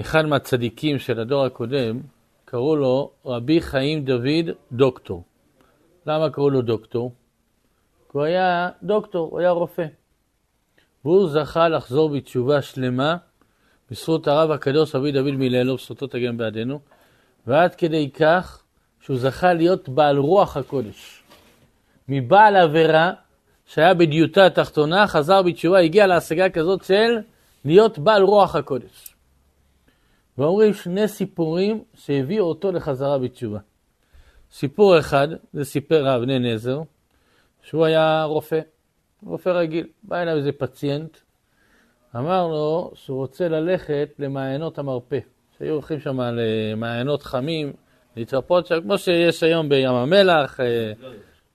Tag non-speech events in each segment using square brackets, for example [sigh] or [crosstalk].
אחד מהצדיקים של הדור הקודם, קראו לו רבי חיים דוד דוקטור. למה קראו לו דוקטור? כי הוא היה דוקטור, הוא היה רופא. והוא זכה לחזור בתשובה שלמה בזכות הרב הקדוש רבי דוד מיללו, בזכותו תגן בעדינו, ועד כדי כך שהוא זכה להיות בעל רוח הקודש. מבעל עבירה שהיה בדיוטה התחתונה, חזר בתשובה, הגיע להשגה כזאת של להיות בעל רוח הקודש. ואומרים שני סיפורים שהביאו אותו לחזרה בתשובה. סיפור אחד, זה סיפר האבני נזר, שהוא היה רופא, רופא רגיל. בא אליו איזה פציינט, אמר לו שהוא רוצה ללכת למעיינות המרפא, שהיו הולכים שם למעיינות חמים, להתרפות שם, כמו שיש היום בים המלח, אה,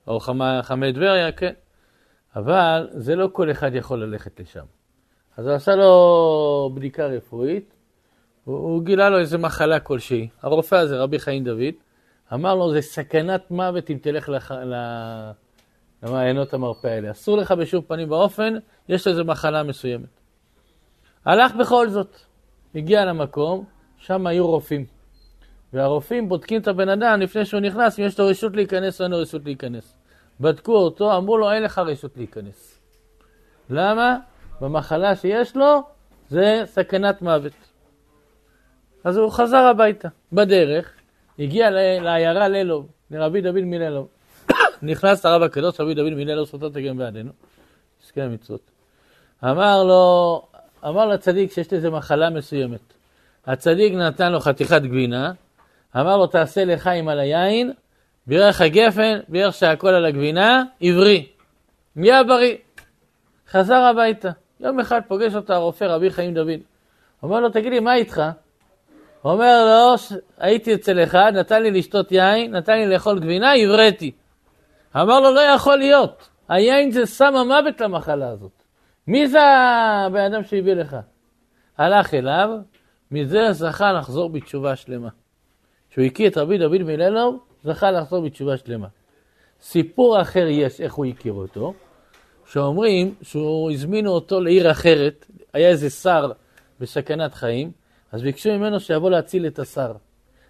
או חמי טבריה, כן. אבל זה לא כל אחד יכול ללכת לשם. אז הוא עשה לו בדיקה רפואית, הוא, הוא גילה לו איזה מחלה כלשהי. הרופא הזה, רבי חיים דוד, אמר לו, זה סכנת מוות אם תלך לח... למעיינות המרפא האלה. אסור לך בשום פנים ואופן, יש לו איזה מחלה מסוימת. הלך בכל זאת, הגיע למקום, שם היו רופאים. והרופאים בודקים את הבן אדם לפני שהוא נכנס, אם יש לו רשות להיכנס או אין לו רשות להיכנס. בדקו אותו, אמרו לו, אין לך רשות להיכנס. למה? במחלה שיש לו זה סכנת מוות. אז הוא חזר הביתה. בדרך, הגיע לעיירה ללוב, לרבי דוד מללוב. [coughs] נכנס הרב הקדוש, רבי דוד מללוב, זכותו תגן בעדינו, עסקי המצוות. אמר לו, אמר לצדיק שיש לזה מחלה מסוימת. הצדיק נתן לו חתיכת גבינה, אמר לו, תעשה לחיים על היין, בירך הגפן, בירך שהכל על הגבינה, עברי. נהיה בריא. חזר הביתה. יום אחד פוגש אותו הרופא רבי חיים דוד. אומר לו, תגיד לי, מה איתך? אומר לו, הייתי אצל אחד, נתן לי לשתות יין, נתן לי לאכול גבינה, הבראתי. אמר לו, לא יכול להיות. היין זה סם המוות למחלה הזאת. מי זה הבן אדם שהביא לך? הלך אליו, מזה זכה לחזור בתשובה שלמה. כשהוא הכיר את רבי דוד מיללוב, זכה לחזור בתשובה שלמה. סיפור אחר יש, איך הוא הכיר אותו, שאומרים שהוא הזמינו אותו לעיר אחרת, היה איזה שר בסכנת חיים, אז ביקשו ממנו שיבוא להציל את השר.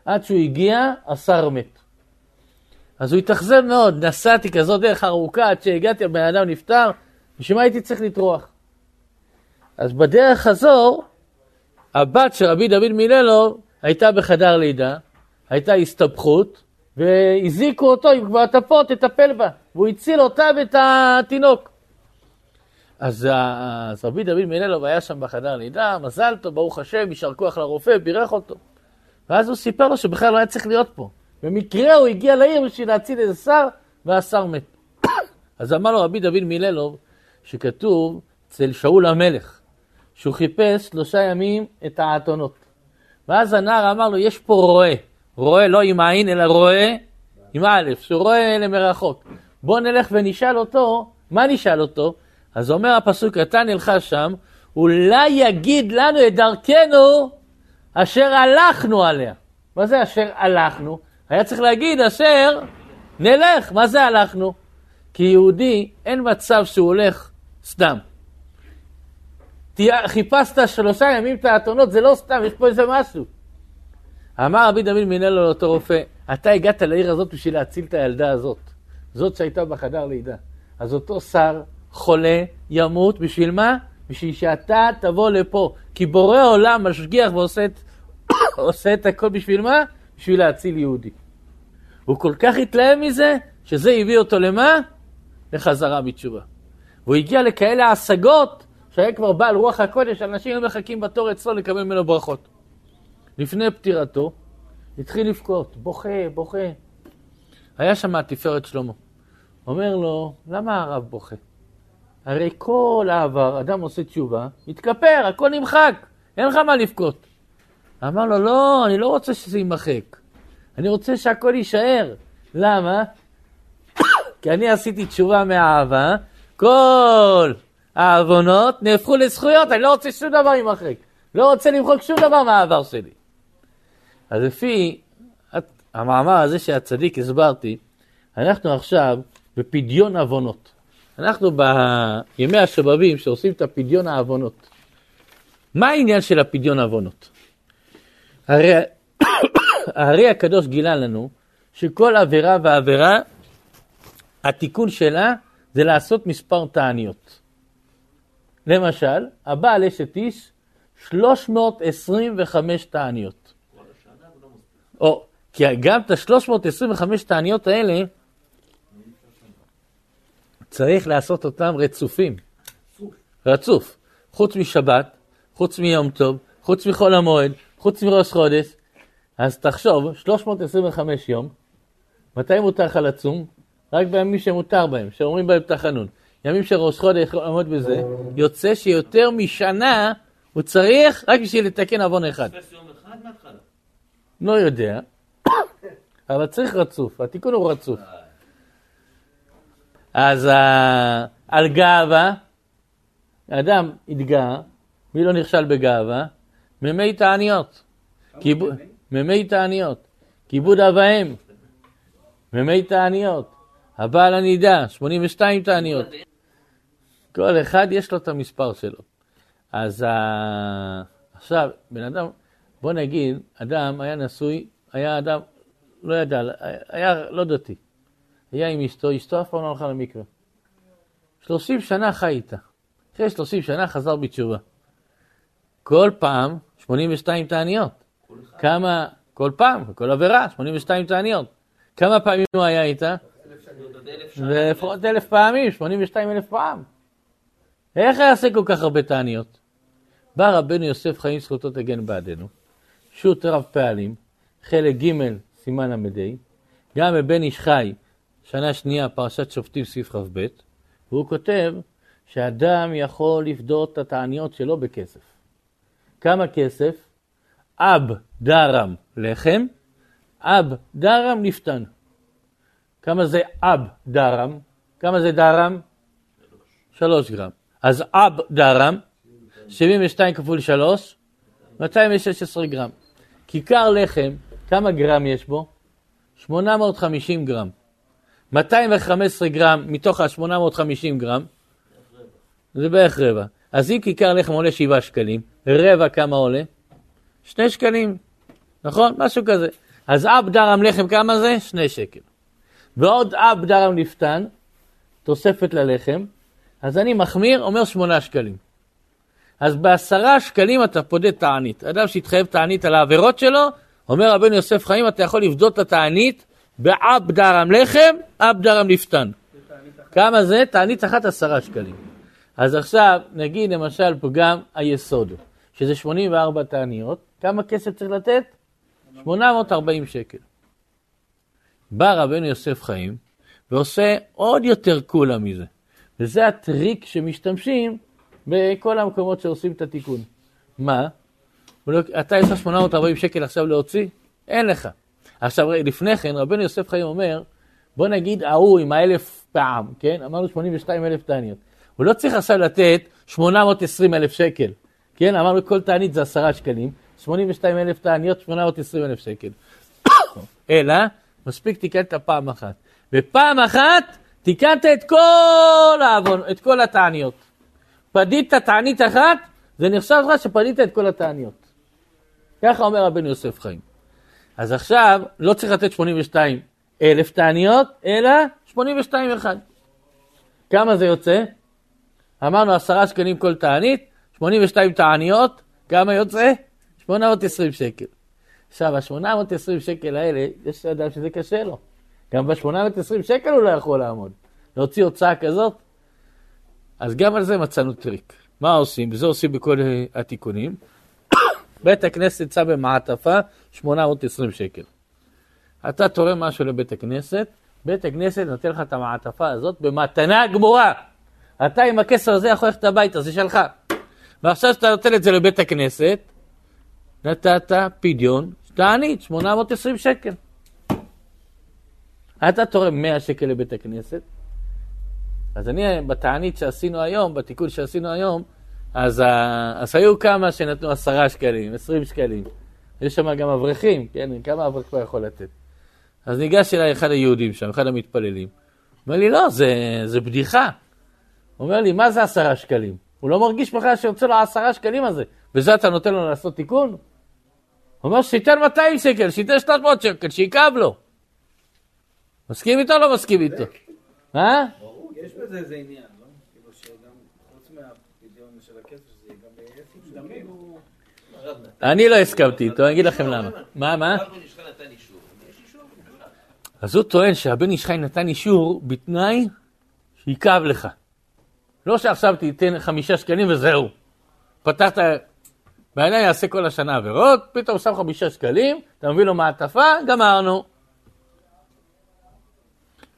עד שהוא הגיע, השר מת. אז הוא התאכזב מאוד, נסעתי כזאת דרך ארוכה עד שהגעתי, הבן אדם נפטר, בשביל מה הייתי צריך לטרוח? אז בדרך הזו, הבת של רבי דוד מיללוב הייתה בחדר לידה, הייתה הסתבכות, והזיקו אותו עם כבר טפות, תטפל בה, והוא הציל אותה ואת התינוק. אז, אז רבי דוד מיללוב היה שם בחדר לידה, מזל טוב, ברוך השם, יישר כוח לרופא, בירך אותו. ואז הוא סיפר לו שבכלל לא היה צריך להיות פה. במקרה הוא הגיע לעיר בשביל להציל איזה שר, והשר מת. [coughs] אז אמר לו רבי דוד מיללוב, שכתוב אצל שאול המלך, שהוא חיפש שלושה ימים את האתונות. ואז הנער אמר לו, יש פה רועה, רועה לא עם עין, אלא רועה עם א', שהוא רואה למרחוק. בוא נלך ונשאל אותו, מה נשאל אותו? אז אומר הפסוק, אתה נלחש שם, אולי יגיד לנו את דרכנו אשר הלכנו עליה. מה זה אשר הלכנו? היה צריך להגיד אשר נלך. מה זה הלכנו? כי יהודי, אין מצב שהוא הולך סתם. חיפשת שלושה ימים את האתונות, זה לא סתם, יש פה איזה משהו. אמר רבי דוד מנהלו לאותו רופא, אתה הגעת לעיר הזאת בשביל להציל את הילדה הזאת, זאת שהייתה בחדר לידה. אז אותו שר חולה ימות, בשביל מה? בשביל שאתה תבוא לפה. כי בורא עולם משגיח ועושה את, [coughs] את הכל בשביל מה? בשביל להציל יהודי. הוא כל כך התלהב מזה, שזה הביא אותו למה? לחזרה בתשובה. והוא הגיע לכאלה השגות, שהיה כבר בעל רוח הקודש, אנשים היו מחכים בתור אצלו לקבל ממנו ברכות. לפני פטירתו, התחיל לבכות, בוכה, בוכה. היה שם התפארת שלמה. אומר לו, למה הרב בוכה? הרי כל העבר, אדם עושה תשובה, מתכפר, הכל נמחק, אין לך מה לבכות. אמר לו, לא, אני לא רוצה שזה יימחק. אני רוצה שהכל יישאר. למה? [coughs] כי אני עשיתי תשובה מאהבה, כל העוונות נהפכו לזכויות, אני לא רוצה שום דבר יימחק. לא רוצה למחוק שום דבר מהעבר שלי. אז לפי המאמר הזה שהצדיק הסברתי, אנחנו עכשיו בפדיון עוונות. אנחנו בימי השבבים שעושים את הפדיון העוונות. מה העניין של הפדיון העוונות? הרי, [coughs] הרי הקדוש גילה לנו שכל עבירה ועבירה, התיקון שלה זה לעשות מספר תעניות. למשל, הבעל אשת איש, 325 תעניות. או, כי גם את ה-325 תעניות האלה, צריך לעשות אותם רצופים. רצוף. חוץ משבת, חוץ מיום טוב, חוץ מחול המועד, חוץ מראש חודש. אז תחשוב, 325 יום, מתי מותר לך לצום? רק בימים שמותר בהם, שאומרים בהם תחנון. ימים של ראש חודש יכול לעמוד בזה, יוצא שיותר משנה הוא צריך רק בשביל לתקן עוון אחד. לא יודע, [coughs] אבל צריך רצוף, התיקון הוא רצוף. אז על גאווה, האדם התגאה, מי לא נכשל בגאווה? מימי תעניות. מימי תעניות. כיבוד אב ואם. מימי תעניות. הבעל הנידה, 82 תעניות. כל אחד יש לו את המספר שלו. אז עכשיו, בן אדם, בוא נגיד, אדם היה נשוי, היה אדם, לא ידע, היה לא דתי. היה עם אשתו, אשתו אף פעם לא הלכה למקווה. 30 שנה חי איתה. אחרי 30 שנה חזר בתשובה. כל פעם 82 תעניות. כמה, כל פעם, כל עבירה, 82 תעניות. כמה פעמים הוא היה איתה? לפחות אלף פעמים, 82 אלף פעם. איך יעשה כל כך הרבה תעניות? בא רבנו יוסף חיים זכותו תגן בעדנו, שו"ת רב פעלים, חלק ג' סימן ל"ה, גם בבן איש חי, שנה שנייה, פרשת שופטים, סעיף כ"ב, והוא כותב שאדם יכול לפדות את התעניות שלו בכסף. כמה כסף? אב דרם לחם, אב דרם נפתן. כמה זה אב דרם? כמה זה דרם? שלוש גרם. אז אב דרם, 72 כפול 3, 216 גרם. כיכר לחם, כמה גרם יש בו? 850 גרם. 215 גרם מתוך ה-850 גרם, זה בערך רבע. אז אם כיכר לחם עולה 7 שקלים, רבע כמה עולה? 2 שקלים, נכון? משהו כזה. אז אב דרם לחם כמה זה? 2 שקל. ועוד אב דרם נפתן, תוספת ללחם, אז אני מחמיר, אומר 8 שקלים. אז בעשרה שקלים אתה פודה תענית. אדם שהתחייב תענית על העבירות שלו, אומר רבנו יוסף חיים, אתה יכול לבדות את התענית באב דרם לחם, אב דרם נפתן. כמה זה? תענית אחת עשרה שקלים. אז עכשיו, נגיד למשל פה גם היסוד, שזה 84 תעניות, כמה כסף צריך לתת? 840 שקל. בא רבנו יוסף חיים ועושה עוד יותר קולה מזה. וזה הטריק שמשתמשים בכל המקומות שעושים את התיקון. מה? לא, אתה יש לך 840 שקל עכשיו להוציא? אין לך. עכשיו, לפני כן, רבנו יוסף חיים אומר, בוא נגיד ההוא עם האלף פעם, כן? אמרנו 82 אלף תעניות. הוא לא צריך עכשיו לתת 820 אלף שקל, כן? אמרנו כל תענית זה 10 שקלים, 82 אלף תעניות, 820 אלף שקל. [coughs] אלא, מספיק תיקנת פעם אחת. ופעם אחת תיקנת את כל העוון, את כל התעניות. פדית תענית אחת, זה נחשב לך שפדית את כל התעניות. ככה אומר רבנו יוסף חיים. אז עכשיו לא צריך לתת 82 אלף תעניות, אלא 82 אחד. כמה זה יוצא? אמרנו עשרה שקלים כל תענית, 82 תעניות, כמה יוצא? 820 שקל. עכשיו, ה-820 שקל האלה, יש אדם שזה קשה לו. גם ב-820 שקל הוא לא יכול לעמוד. להוציא הוצאה כזאת, אז גם על זה מצאנו טריק. מה עושים? וזה עושים בכל התיקונים. [coughs] בית הכנסת שם במעטפה 820 שקל. אתה תורם משהו לבית הכנסת, בית הכנסת נותן לך את המעטפה הזאת במתנה גמורה. אתה עם הכסר הזה יכול ללכת הביתה, זה שלך. ועכשיו שאתה נותן את זה לבית הכנסת, נתת פדיון, תענית, 820 שקל. אתה תורם 100 שקל לבית הכנסת, אז אני, בתענית שעשינו היום, בתיקון שעשינו היום, אז, אז היו כמה שנתנו עשרה שקלים, עשרים שקלים. יש שם גם אברכים, כן? כמה אברך כבר יכול לתת? אז ניגש אליי אחד היהודים שם, אחד המתפללים. אומר לי, לא, זה, זה בדיחה. הוא אומר לי, מה זה עשרה שקלים? הוא לא מרגיש בכלל שיוצא לו עשרה שקלים הזה. וזה אתה נותן לו לעשות תיקון? הוא אומר שייתן 200 שקל, שייתן 300 שקל, שיכאב לו. מסכים איתו או לא מסכים איתו? אה? ברור, יש בזה איזה עניין, לא? כאילו שגם חוץ מהפדיון של הכסף, שזה גם בעצם אני לא הסכמתי איתו, אני אגיד לכם למה. מה, מה? אז הוא טוען שהבן איש חי נתן אישור בתנאי שיכאב לך. לא שעכשיו תיתן חמישה שקלים וזהו. פתחת, בעיניי יעשה כל השנה עבירות, פתאום שם חמישה שקלים, אתה מביא לו מעטפה, גמרנו.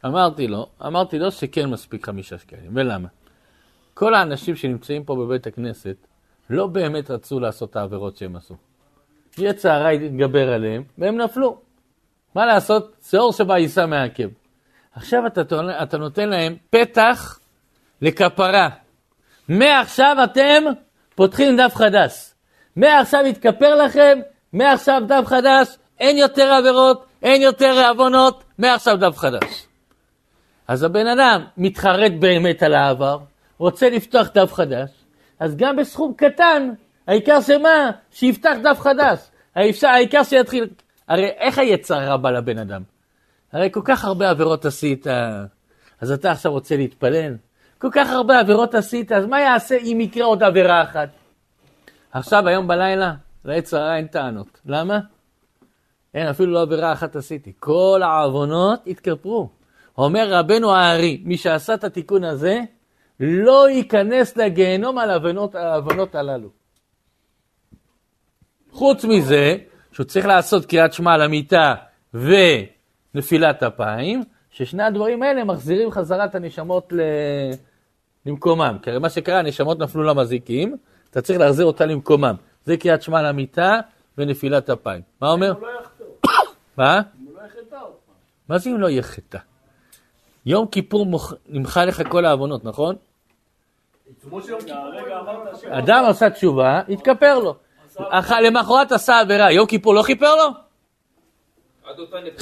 אמרתי לו, אמרתי לו שכן מספיק חמישה שקלים, ולמה? כל האנשים שנמצאים פה בבית הכנסת לא באמת רצו לעשות את העבירות שהם עשו. יצר התגבר עליהם, והם נפלו. מה לעשות? שאור שבא יישא מעכב. עכשיו אתה, אתה נותן להם פתח לכפרה. מעכשיו אתם פותחים דף חדש. מעכשיו יתכפר לכם, מעכשיו דף חדש, אין יותר עבירות, אין יותר עוונות, מעכשיו דף חדש. אז הבן אדם מתחרט באמת על העבר, רוצה לפתוח דף חדש, אז גם בסכום קטן, העיקר שמה? שיפתח דף חדש. העיקר שיתחיל... הרי איך היצר רע לבן אדם? הרי כל כך הרבה עבירות עשית, אז אתה עכשיו רוצה להתפלל? כל כך הרבה עבירות עשית, אז מה יעשה אם יקרה עוד עבירה אחת? עכשיו, היום בלילה, לעץ הרע אין טענות. למה? אין, אפילו לא עבירה אחת עשיתי. כל העוונות התכפרו. אומר רבנו הארי, מי שעשה את התיקון הזה, לא ייכנס לגיהנום על העוונות הללו. חוץ מזה, שהוא צריך לעשות קריאת שמע על המיטה ונפילת אפיים, ששני הדברים האלה מחזירים חזרה את הנשמות ל... למקומם. כי הרי מה שקרה, הנשמות נפלו למזיקים, אתה צריך להחזיר אותה למקומם. זה קריאת שמע על המיטה ונפילת אפיים. מה אומר? לא [coughs] מה? מה זה אם לא יהיה חטא? יום כיפור נמחה לך כל העוונות, נכון? אדם עשה תשובה, התכפר לו. למחרת עשה עבירה, יום כיפור לא כיפר לו?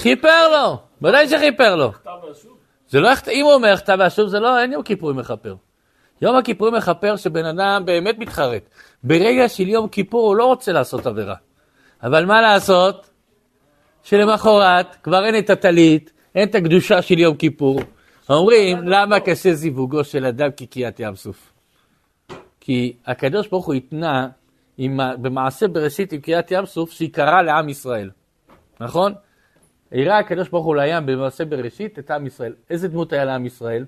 כיפר לו, ודאי שכיפר לו. זה לא, אם הוא אומר כתב ואשוב, זה לא, אין יום כיפורים מכפר. יום הכיפורים מכפר שבן אדם באמת מתחרט. ברגע של יום כיפור הוא לא רוצה לעשות עבירה. אבל מה לעשות? שלמחרת כבר אין את הטלית, אין את הקדושה של יום כיפור. אומרים, למה קשה זיווגו של אדם כקריאת ים סוף? כי הקדוש ברוך הוא התנה עם, במעשה בראשית עם קריאת ים סוף שהיא קרה לעם ישראל, נכון? הראה הקדוש ברוך הוא לים במעשה בראשית את עם ישראל. איזה דמות היה לעם ישראל?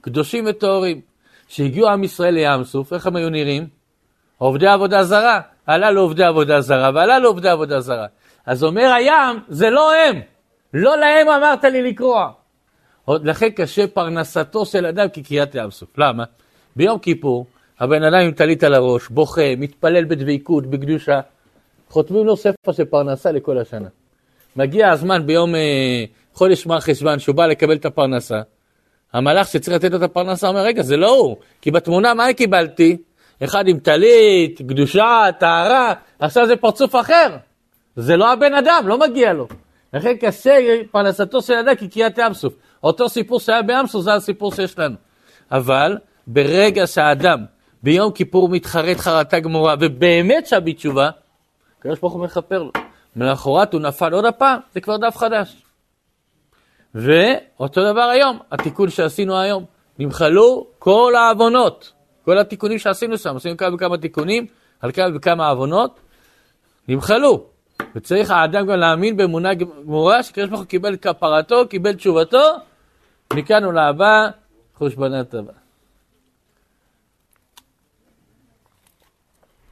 קדושים וטהורים. שהגיעו עם ישראל לים סוף, איך הם היו נראים? עובדי עבודה זרה. עלה לעובדי עבודה זרה ועלה לעובדי עבודה זרה. אז אומר הים, זה לא הם. לא להם אמרת לי לקרוע. לכן קשה פרנסתו של אדם כקריאת ים סוף. למה? ביום כיפור הבן אדם עם טלית על הראש, בוכה, מתפלל בדביקות, בקדושה, חותמים לו ספר של פרנסה לכל השנה. מגיע הזמן ביום אה, חודש מר חשוון, שהוא בא לקבל את הפרנסה, המלאך שצריך לתת לו את הפרנסה אומר, רגע, זה לא הוא, כי בתמונה מה קיבלתי? אחד עם טלית, קדושה, טהרה, עכשיו זה פרצוף אחר. זה לא הבן אדם, לא מגיע לו. לכן קשה פרנסתו של אדם כקריאת ים סוף. אותו סיפור שהיה בים סוף, זה הסיפור שיש לנו. אבל ברגע שהאדם ביום כיפור מתחרט חרטה גמורה, ובאמת שם בתשובה, הקדוש ברוך הוא מכפר לו. למחרת הוא נפל עוד הפעם, זה כבר דף חדש. ואותו דבר היום, התיקון שעשינו היום, נמחלו כל העוונות, כל התיקונים שעשינו שם, עשינו כמה וכמה תיקונים, על כמה וכמה עוונות, נמחלו. וצריך האדם גם להאמין באמונה גמורה, שקדוש ברוך הוא קיבל את כפרתו, קיבל תשובתו, מכאן ולהבא, חושבנה טובה.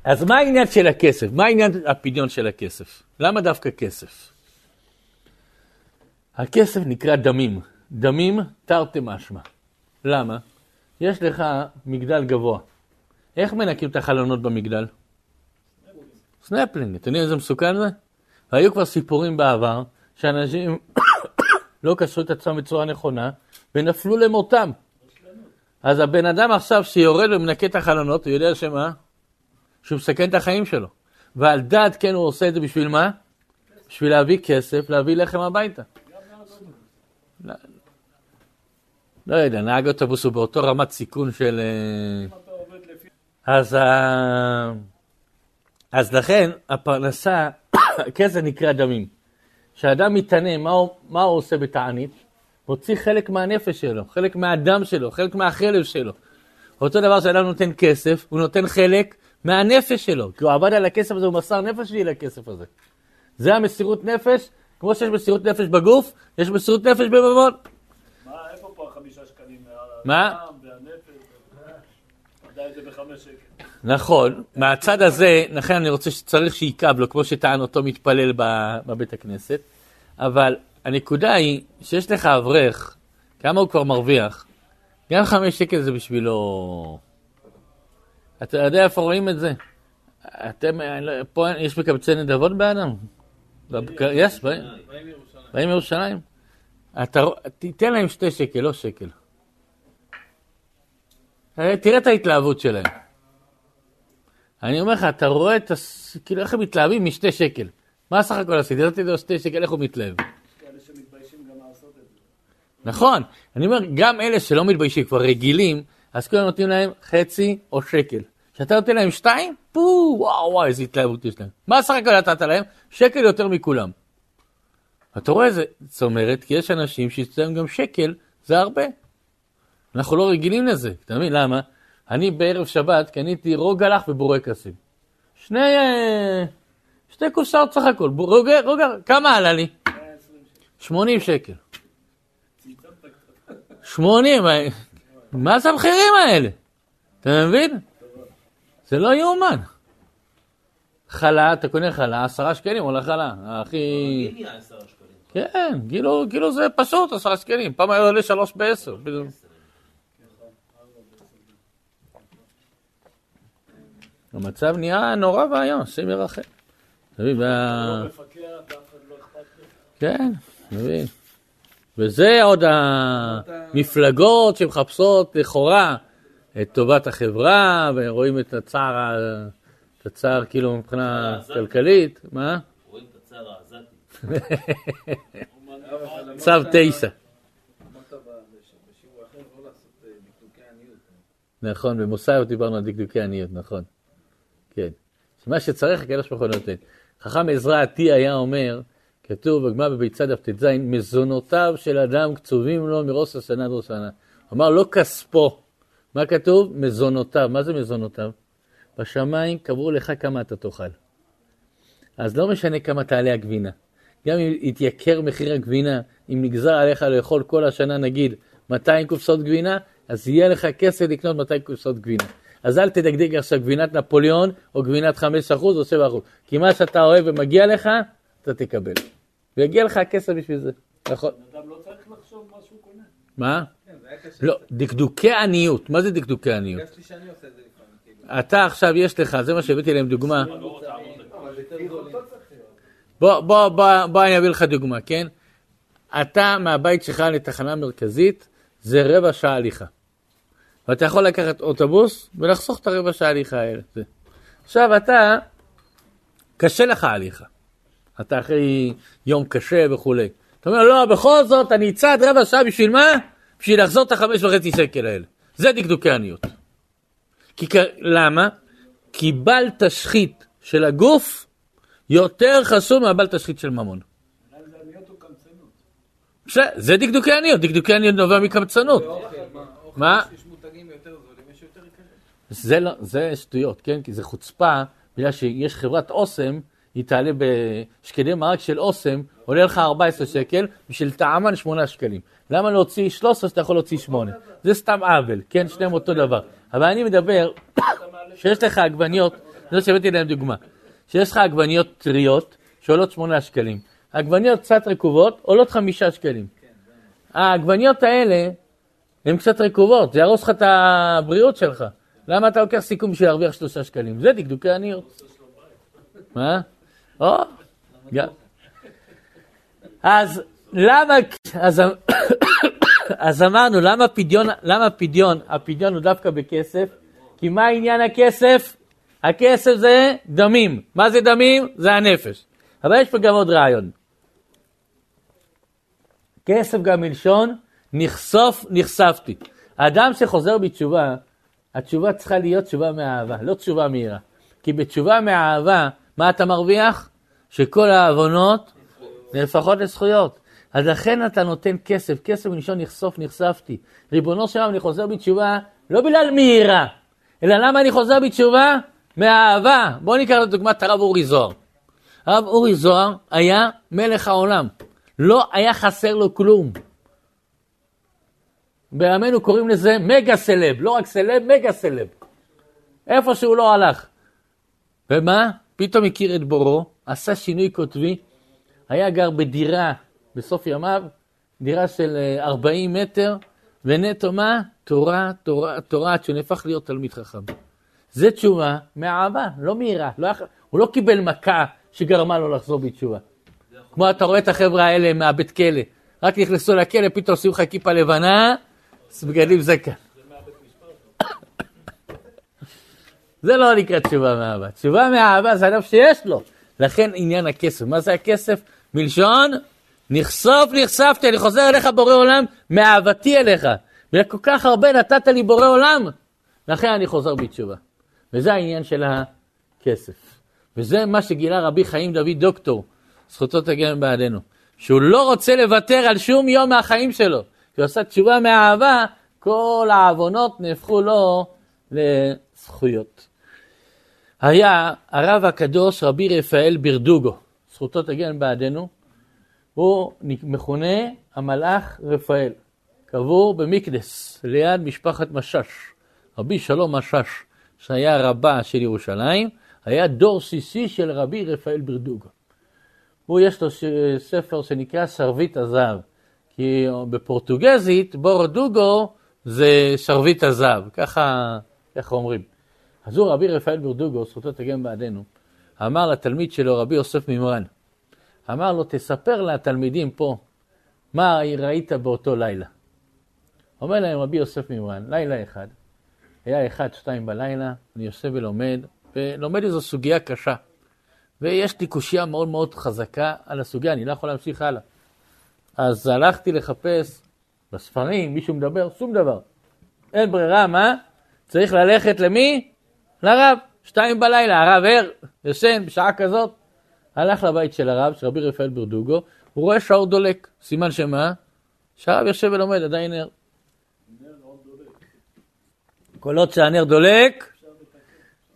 אז מה העניין של הכסף? מה העניין הפדיון של הכסף? למה דווקא כסף? הכסף נקרא דמים. דמים תרתי משמע. למה? יש לך מגדל גבוה. איך מנקים את החלונות במגדל? סנפלינג. אתם יודעים איזה מסוכן זה? והיו כבר סיפורים בעבר שאנשים [coughs] לא קשרו את עצמם בצורה נכונה ונפלו למותם. אז הבן אדם עכשיו שיורד ומנקה את החלונות, הוא יודע שמה? שהוא מסכן את החיים שלו. ועל דעת כן הוא עושה את זה בשביל מה? בשביל להביא כסף, להביא לחם הביתה. לא, לא יודע, נהג אוטובוס הוא באותו רמת סיכון של... אה, אז, אז לכן הפרנסה [coughs] כסף נקרא דמים. כשאדם מתענה, מה, מה הוא עושה בתענית? מוציא חלק מהנפש שלו, חלק מהדם שלו, חלק מהחלב שלו. אותו דבר שאדם נותן כסף, הוא נותן חלק מהנפש שלו, כי הוא עבד על הכסף הזה, הוא מסר נפש בשביל הכסף הזה. זה המסירות נפש, כמו שיש מסירות נפש בגוף, יש מסירות נפש בממון. מה, איפה פה החמישה שקלים? מה? נכון, מהצד הזה, לכן אני רוצה שצריך שיכאב לו, כמו שטען אותו מתפלל בבית הכנסת, אבל הנקודה היא שיש לך אברך, כמה הוא כבר מרוויח? גם חמש שקל זה בשבילו... אתה יודע איפה רואים את זה? אתם, לא- פה יש מקבצי נדבות באדם? בבק- יש, באים באים מירושלים. תיתן להם שתי שקל, לא שקל. אה, תראה את ההתלהבות שלהם. אני אומר לך, אתה רואה את הס... כאילו איך הם מתלהבים משתי שקל. מה סך הכל עשיתי? נתתי לו שתי שקל, איך הוא מתלהב? כאלה שמתביישים גם לעשות את זה. נכון. אני אומר, גם אלה שלא מתביישים, כבר רגילים, אז כולם נותנים להם חצי או שקל. כשאתה נותן להם שתיים, פו, וואו וואו, איזה התלהבות יש להם. מה סך הכל נתת להם? שקל יותר מכולם. אתה רואה איזה, זאת אומרת, כי יש אנשים שאצלם גם שקל זה הרבה. אנחנו לא רגילים לזה, אתה מבין למה? אני בערב שבת קניתי רוגלח ובורקסים. שני, אה, שתי קופסאות סך הכל, ב- רוג, רוג, כמה עלה לי? 80 שקל. 80, אה, מה זה המחירים האלה? אתה מבין? זה לא יאומן. חלה, אתה קונה חלה, עשרה שקלים עולה חלה, הכי... כן, כאילו, כאילו זה פשוט עשרה שקלים, פעם היה עולה שלוש בעשר. המצב נהיה נורא ואיום, השם ירחם. אתה מבין, לא לא. כן, מבין. וזה עוד המפלגות שמחפשות לכאורה את טובת החברה, ורואים את הצער, את הצער כאילו מבחינה. כלכלית, מה? רואים את הצער העזתי. [laughs] צו תשע. נכון, במוסאיו דיברנו על דקדוקי עניות, נכון. כן. מה שצריך, הקדוש ברוך הוא נותן. חכם עזרא עתי היה אומר, כתוב בגמרא בביצה דף ט"ז, מזונותיו של אדם קצובים לו מראש השנה עד ראש השנה. אמר, לא כספו. מה כתוב? מזונותיו. מה זה מזונותיו? בשמיים קבעו לך כמה אתה תאכל. אז לא משנה כמה תעלה הגבינה. גם אם יתייקר מחיר הגבינה, אם נגזר עליך לאכול כל השנה נגיד 200 קופסאות גבינה, אז יהיה לך כסף לקנות 200 קופסאות גבינה. אז אל תדגדג עכשיו גבינת נפוליאון או גבינת 5% או 7%, כי מה שאתה אוהב ומגיע לך, אתה תקבל. ויגיע לך הכסף בשביל זה, נכון? אדם לא צריך לחשוב מה שהוא קונה. מה? כן. לא, דקדוקי עניות, מה זה דקדוקי עניות? כאילו. אתה עכשיו יש לך, זה מה שהבאתי להם דוגמה. אבל יותר זולים. בוא, בוא, בוא, בוא אני אביא לך דוגמה, כן? אתה מהבית שלך לתחנה מרכזית, זה רבע שעה הליכה. ואתה יכול לקחת אוטובוס ולחסוך את הרבע שעה הליכה האלה. זה. עכשיו אתה, קשה לך ההליכה. אתה אחרי יום קשה וכולי. אתה אומר, לא, בכל זאת אני אצעד רבע שעה בשביל מה? בשביל לחזור את החמש וחצי שקל האלה. זה דקדוקי עניות. כי. למה? כי בל תשחית של הגוף יותר חשוב מהבל תשחית של ממון. אולי זה דקדוקי עניות, דקדוקי עניות נובע מקמצנות. מה? זה לא, זה שטויות, כן? כי זה חוצפה, בגלל שיש חברת אוסם, היא תעלה בשקדי מרק של אוסם, עולה לך 14 שקל, בשביל טעמן 8 שקלים. למה להוציא 13 שאתה יכול להוציא 8? זה סתם עוול, כן? שניהם אותו דבר. אבל אני מדבר, שיש לך עגבניות, זה שהבאתי להם דוגמה, שיש לך עגבניות טריות, שעולות 8 שקלים. עגבניות קצת רקובות, עולות 5 שקלים. העגבניות האלה, הן קצת רקובות, זה יהרוס לך את הבריאות שלך. למה אתה לוקח סיכום בשביל להרוויח שלושה שקלים? זה דקדוקי עניות. מה? או. אז למה, אז, [coughs] אז אמרנו, למה פדיון, למה פדיון, הפדיון הוא דווקא בכסף? כי מה עניין הכסף? הכסף זה דמים. מה זה דמים? זה הנפש. אבל יש פה גם עוד רעיון. כסף גם מלשון נחשוף, נחשפתי. האדם שחוזר בתשובה, התשובה צריכה להיות תשובה מאהבה, לא תשובה מהירה. כי בתשובה מאהבה, מה אתה מרוויח? שכל העוונות נהפכות לזכויות. אז לכן אתה נותן כסף, כסף מלשון נחשוף, נחשפתי. ריבונו של עולם, אני חוזר בתשובה לא בגלל מהירה, אלא למה אני חוזר בתשובה? מאהבה. בואו ניקח לדוגמת הרב אורי זוהר. הרב אורי זוהר היה מלך העולם. לא היה חסר לו כלום. בימינו קוראים לזה מגה סלב, לא רק סלב, מגה סלב. איפה שהוא לא הלך. ומה? פתאום הכיר את בורו, עשה שינוי קוטבי, היה גר בדירה בסוף ימיו, דירה של 40 אה, מטר, ונטו מה? תורה, תורה, תורה, עד שנהפך להיות תלמיד חכם. זה תשובה מאהבה, לא מהירה. לא, הוא לא קיבל מכה שגרמה לו לחזור בתשובה. כמו אתה רואה את החבר'ה האלה מהבית כלא, רק נכנסו לכלא, פתאום עושים לך כיפה לבנה, בגדים זקן. זה לא נקרא תשובה מאהבה. תשובה מאהבה זה אדם שיש לו. לכן עניין הכסף. מה זה הכסף? מלשון נחשוף נחשפתי, אני חוזר אליך בורא עולם, מאהבתי אליך. וכל כך הרבה נתת לי בורא עולם, לכן אני חוזר בתשובה. וזה העניין של הכסף. וזה מה שגילה רבי חיים דוד דוקטור, זכותו תגן בעדינו. שהוא לא רוצה לוותר על שום יום מהחיים שלו. כי הוא עשה תשובה מאהבה, כל העוונות נהפכו לו לזכויות. היה הרב הקדוש רבי רפאל ברדוגו, זכותו תגן בעדינו, הוא מכונה המלאך רפאל, קבור במקדס, ליד משפחת משש. רבי שלום משש, שהיה רבה של ירושלים, היה דור שישי של רבי רפאל ברדוגו. הוא יש לו ספר שנקרא שרביט הזהב, כי בפורטוגזית בורדוגו זה שרביט הזהב, ככה, ככה אומרים. אז הוא רבי רפאל ברדוגו, זכותו תגן בעדינו, אמר לתלמיד שלו, רבי יוסף מימרן, אמר לו, תספר לתלמידים פה מה ראית באותו לילה. אומר להם רבי יוסף מימרן, לילה אחד, היה אחד, שתיים בלילה, אני יושב ולומד, ולומד איזו סוגיה קשה. ויש לי קושייה מאוד מאוד חזקה על הסוגיה, אני לא יכול להמשיך הלאה. אז הלכתי לחפש בספרים, מישהו מדבר, שום דבר. אין ברירה, מה? צריך ללכת למי? לרב. שתיים בלילה, הרב ער, ישן בשעה כזאת. הלך לבית של הרב, של רבי רפאל ברדוגו, הוא רואה שהאור דולק. סימן שמה? שהרב יושב ולומד, עדיין ער. כל עוד שהנר דולק,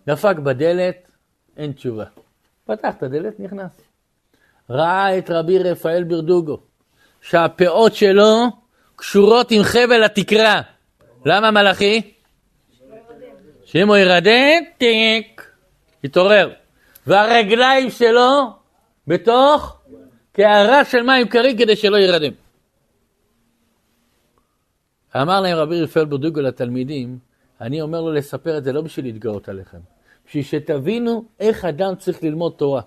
דפק בדלת, אין תשובה. פתח את הדלת, נכנס. ראה את רבי רפאל ברדוגו, שהפאות שלו קשורות עם חבל התקרה. למה מלאכי? שאם הוא ירדם, טיק, יתעורר. והרגליים שלו בתוך קערה של מים קרים כדי שלא ירדם. אמר להם רבי רפאל ברדוגו לתלמידים, אני אומר לו לספר את זה לא בשביל להתגאות עליכם, בשביל שתבינו איך אדם צריך ללמוד תורה.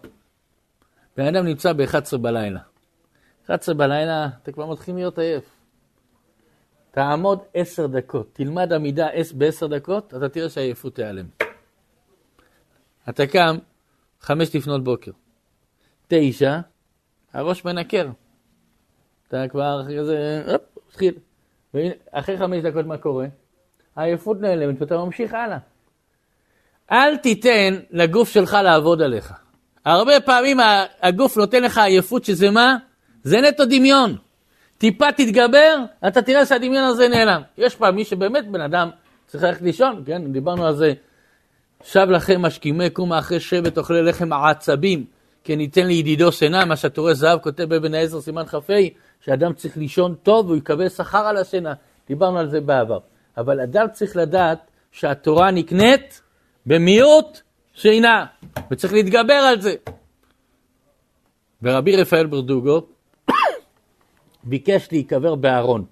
בן אדם נמצא ב-11 בלילה. 11 בלילה, אתה כבר מתחיל להיות עייף. תעמוד 10 דקות, תלמד עמידה ב-10 דקות, אתה תראה שהעייפות תיעלם. אתה קם, חמש לפנות בוקר. תשע, הראש מנקר. אתה כבר כזה, הופ, התחיל. אחרי חמש דקות מה קורה? העייפות נעלמת ואתה ממשיך הלאה. אל תיתן לגוף שלך לעבוד עליך. הרבה פעמים הגוף נותן לך עייפות שזה מה? זה נטו דמיון. טיפה תתגבר, אתה תראה שהדמיון הזה נעלם. יש פעם מי שבאמת בן אדם צריך ללכת לישון, כן? דיברנו על זה. שב לכם משכימי קומה אחרי שבט אוכלי לחם העצבים, כן ניתן לידידו שינה, מה שהתורה זהב כותב בבן העזר סימן כ"ה, שאדם צריך לישון טוב והוא יקבל שכר על השינה. דיברנו על זה בעבר. אבל אדם צריך לדעת שהתורה נקנית במיעוט שינה, וצריך להתגבר על זה. ורבי רפאל ברדוגו ביקש להיקבר בארון.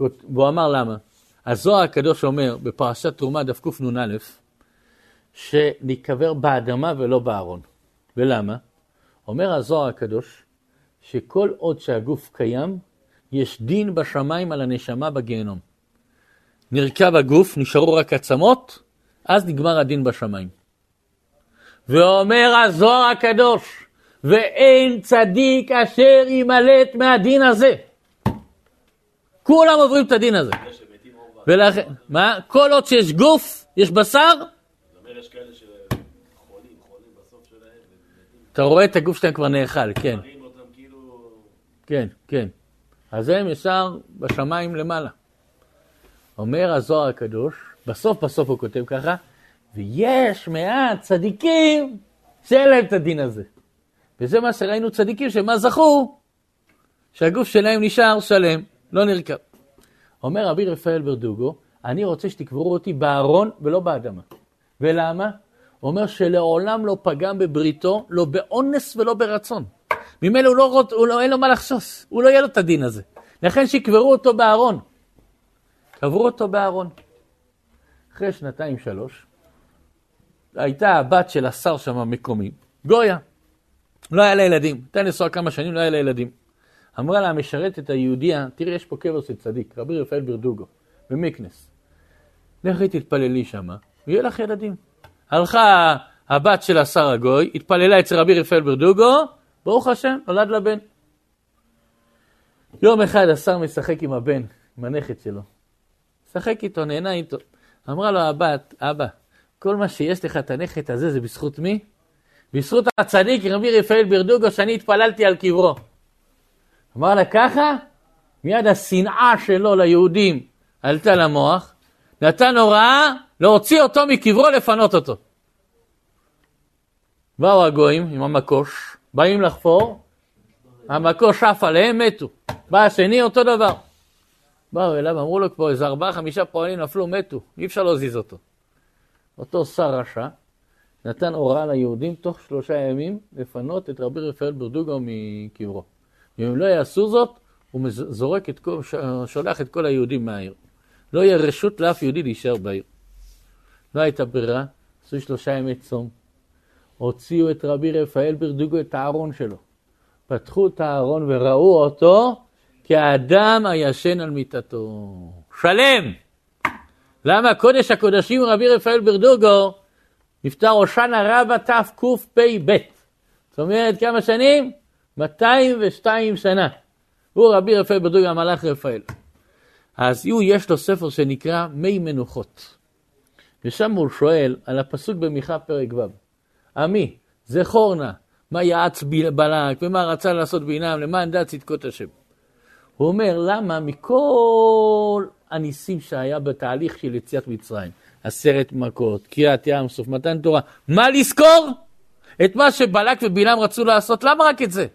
והוא אמר למה? הזוהר הקדוש אומר בפרשת תרומה דף קנ"א, שניקבר באדמה ולא בארון. ולמה? אומר הזוהר הקדוש, שכל עוד שהגוף קיים, יש דין בשמיים על הנשמה בגיהנום. נרקב הגוף, נשארו רק עצמות, אז נגמר הדין בשמיים. ואומר הזוהר הקדוש, ואין צדיק אשר יימלט מהדין הזה. כולם עוברים את הדין הזה. ולכן, מה? כל עוד שיש גוף, יש בשר, אתה רואה את הגוף שלהם כבר נאכל, כן. כן, כן. אז הם ישר בשמיים למעלה. אומר הזוהר הקדוש, בסוף בסוף הוא כותב ככה, ויש מעט צדיקים שאין להם את הדין הזה. וזה מה שראינו צדיקים שמה זכו? שהגוף שלהם נשאר שלם, לא נרקב. אומר רבי רפאל ברדוגו, אני רוצה שתקברו אותי בארון ולא באדמה. ולמה? הוא אומר שלעולם לא פגם בבריתו, לא באונס ולא ברצון. ממילא הוא לא, רוצ- הוא לא, אין לו מה לחשוש, הוא לא יהיה לו את הדין הזה. לכן שיקברו אותו בארון. קברו אותו בארון. אחרי שנתיים שלוש, הייתה הבת של השר שם המקומי, גויה. לא היה לה ילדים, הייתה נשואה כמה שנים, לא היה לה ילדים. אמרה לה המשרתת היהודייה, תראי, יש פה קבר של צדיק, רבי רפאל ברדוגו, במיקנס. לכי תתפללי שמה, ויהיה לך ילדים. הלכה הבת של השר הגוי, התפללה אצל רבי רפאל ברדוגו, ברוך השם, נולד לה בן. יום אחד השר משחק עם הבן, עם הנכד שלו. משחק איתו, נהנה איתו. אמרה לו הבת, אבא, כל מה שיש לך את הנכד הזה זה בזכות מי? בזכות הצדיק רבי רפאל ברדוגו שאני התפללתי על קברו. אמר לה ככה, מיד השנאה שלו ליהודים עלתה למוח, נתן הוראה להוציא אותו מקברו, לפנות אותו. באו הגויים עם המקוש, באים לחפור, המקוש עף עליהם, מתו. בא השני, אותו דבר. באו אליו, אמרו לו פה איזה ארבעה, חמישה פועלים נפלו, מתו, אי אפשר להזיז אותו. אותו שר רשע נתן הוראה ליהודים תוך שלושה ימים לפנות את רבי רפאל ברדוגו מקברו. אם לא יעשו זאת, הוא זורק את כל, שולח את כל היהודים מהעיר. לא יהיה רשות לאף יהודי להישאר בעיר. לא הייתה ברירה, עשו שלושה ימי צום. הוציאו את רבי רפאל ברדוגו את הארון שלו. פתחו את הארון וראו אותו כאדם הישן על מיטתו. שלם! למה קודש הקודשים רבי רפאל ברדוגו נפטר הושענא רבא תקפ"ב. זאת אומרת כמה שנים? 202 שנה. הוא רבי רפאל ברדוגו המלאך רפאל. אז הוא יש לו ספר שנקרא מי מנוחות. ושם הוא שואל על הפסוק במיכה פרק ו'. עמי, זכור נא, מה יעץ בלק ומה רצה לעשות בינם למען דעת צדקות השם. הוא אומר, למה מכל הניסים שהיה בתהליך של יציאת מצרים, עשרת מכות, קריעת ים סוף, מתן תורה, מה לזכור? את מה שבלק ובלעם רצו לעשות, למה רק את זה?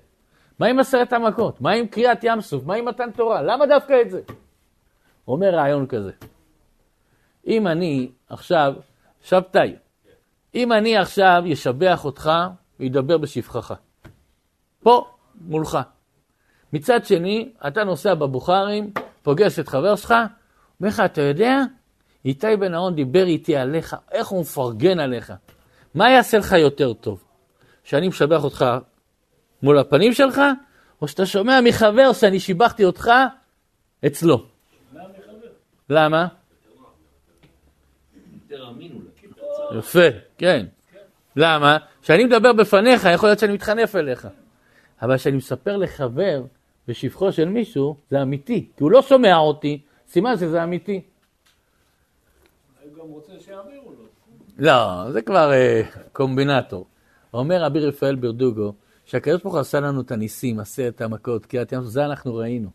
מה עם עשרת המכות? מה עם קריעת ים סוף? מה עם מתן תורה? למה דווקא את זה? אומר רעיון כזה, אם אני עכשיו, שבתאי, אם אני עכשיו אשבח אותך וידבר בשבחך, פה, מולך. מצד שני, אתה נוסע בבוכרים, פוגש את חבר שלך, אומר לך, אתה יודע, איתי בן אהרון דיבר איתי עליך, איך הוא מפרגן עליך. מה יעשה לך יותר טוב? שאני משבח אותך מול הפנים שלך, או שאתה שומע מחבר שאני שיבחתי אותך אצלו? למה? יפה, כן. למה? כשאני מדבר בפניך, יכול להיות שאני מתחנף אליך. אבל כשאני מספר לחבר בשבחו של מישהו, זה אמיתי. כי הוא לא שומע אותי, סימן שזה אמיתי. הוא רוצה שיעבירו לו. לא, זה כבר אה, קומבינטור. אומר רבי רפאל ברדוגו, שהקדוש ברוך הוא עשה לנו את הניסים, עשרת המכות, קריאת ים, זה אנחנו ראינו.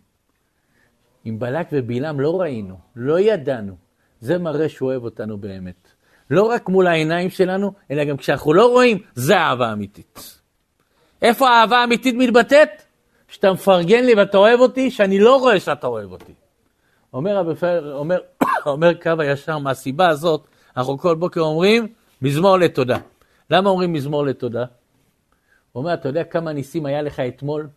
עם בלק ובלעם לא ראינו, לא ידענו. זה מראה שהוא אוהב אותנו באמת. לא רק מול העיניים שלנו, אלא גם כשאנחנו לא רואים, זה אהבה אמיתית. איפה האהבה האמיתית מתבטאת? שאתה מפרגן לי ואתה אוהב אותי, שאני לא רואה שאתה אוהב אותי. אומר אומר, אומר קו הישר, מהסיבה הזאת, אנחנו כל בוקר אומרים, מזמור לתודה. למה אומרים מזמור לתודה? הוא אומר, אתה יודע כמה ניסים היה לך אתמול,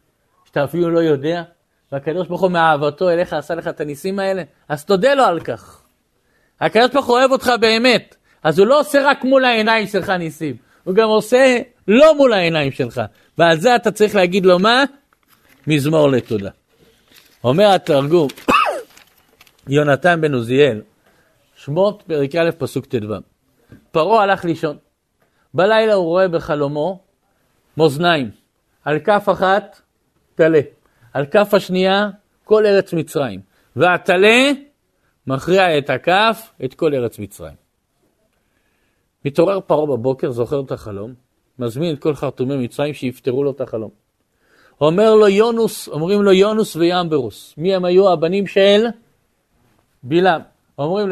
שאתה אפילו לא יודע, והקדוש ברוך הוא מאהבתו אליך עשה לך את הניסים האלה? אז תודה לו על כך. הקדוש ברוך הוא אוהב אותך באמת, אז הוא לא עושה רק מול העיניים שלך ניסים, הוא גם עושה לא מול העיניים שלך, ועל זה אתה צריך להגיד לו מה? מזמור לתודה. אומר התרגום, יונתן בן עוזיאל, שמות פרק א' פסוק ט"ו. פרעה הלך לישון. בלילה הוא רואה בחלומו מאזניים. על כף אחת טלה, על כף השנייה כל ארץ מצרים. והטלה מכריע את הכף, את כל ארץ מצרים. מתעורר פרעה בבוקר, זוכר את החלום, מזמין את כל חרטומי מצרים שיפתרו לו את החלום. אומר לו יונוס, אומרים לו יונוס וימברוס. מי הם היו הבנים של בלעם? אומרים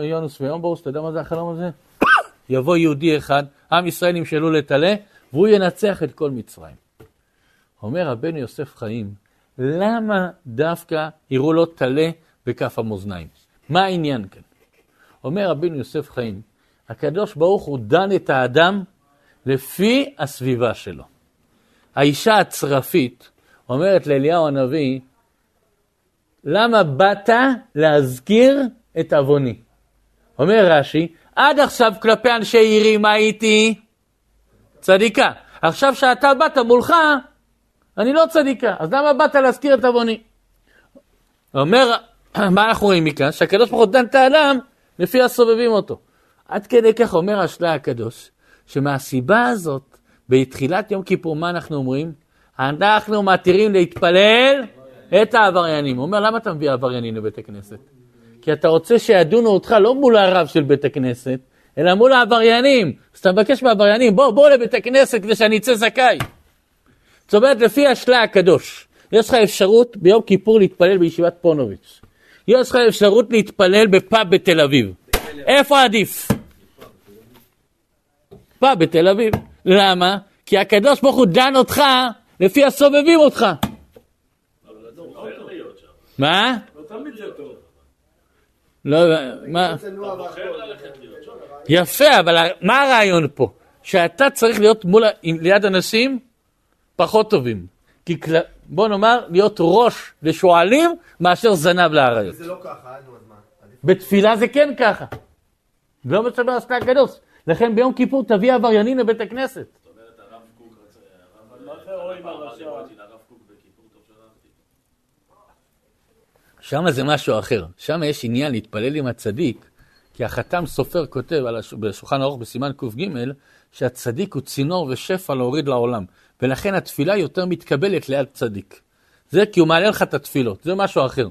ליונוס וימברוס, אתה יודע מה זה החלום הזה? [coughs] יבוא יהודי אחד, עם ישראל ימשלו לטלה, והוא ינצח את כל מצרים. אומר רבנו יוסף חיים, למה דווקא הראו לו טלה בכף המאזניים? מה העניין כאן? אומר רבינו יוסף חיים, הקדוש ברוך הוא דן את האדם לפי הסביבה שלו. האישה הצרפית אומרת לאליהו הנביא, למה באת להזכיר את עווני? אומר רש"י, עד עכשיו כלפי אנשי עירי מה הייתי? צדיקה. עכשיו שאתה באת מולך, אני לא צדיקה, אז למה באת להזכיר את עווני? אומר, [clears throat] מה אנחנו רואים מכאן? שהקדוש ברוך הוא דן את האדם לפי הסובבים אותו. עד כדי כך אומר השלה הקדוש, שמהסיבה הזאת, בתחילת יום כיפור, מה אנחנו אומרים? אנחנו מתירים להתפלל את העבריינים. הוא אומר, למה אתה מביא עבריינים לבית הכנסת? כי אתה רוצה שידונו אותך לא מול הרב של בית הכנסת, אלא מול העבריינים. אז אתה מבקש מהעבריינים, בוא, בוא לבית הכנסת כדי שאני אצא זכאי. זאת אומרת, לפי השלה הקדוש, יש לך אפשרות ביום כיפור להתפלל בישיבת פונוביץ'. יש לך אפשרות להתפלל בפאב בתל אביב. איפה עדיף? פאב בתל אביב. למה? כי הקדוש ברוך הוא דן אותך לפי הסובבים אותך. מה? לא, מה? יפה, אבל מה הרעיון פה? שאתה צריך להיות מול, ליד אנשים פחות טובים. כי בוא נאמר, להיות ראש לשועלים מאשר זנב לאריות. זה לא ככה, נו, אז מה? בתפילה זה כן ככה. לא מסתבר עשתה הקדוש. לכן ביום כיפור תביא עבריינים לבית הכנסת. שם זה משהו אחר. שם יש עניין להתפלל עם הצדיק, כי החתם סופר כותב הש... בשולחן ערוך בסימן קג, שהצדיק הוא צינור ושפע להוריד לעולם. ולכן התפילה יותר מתקבלת ליד צדיק. זה כי הוא מעלה לך את התפילות, זה משהו אחר.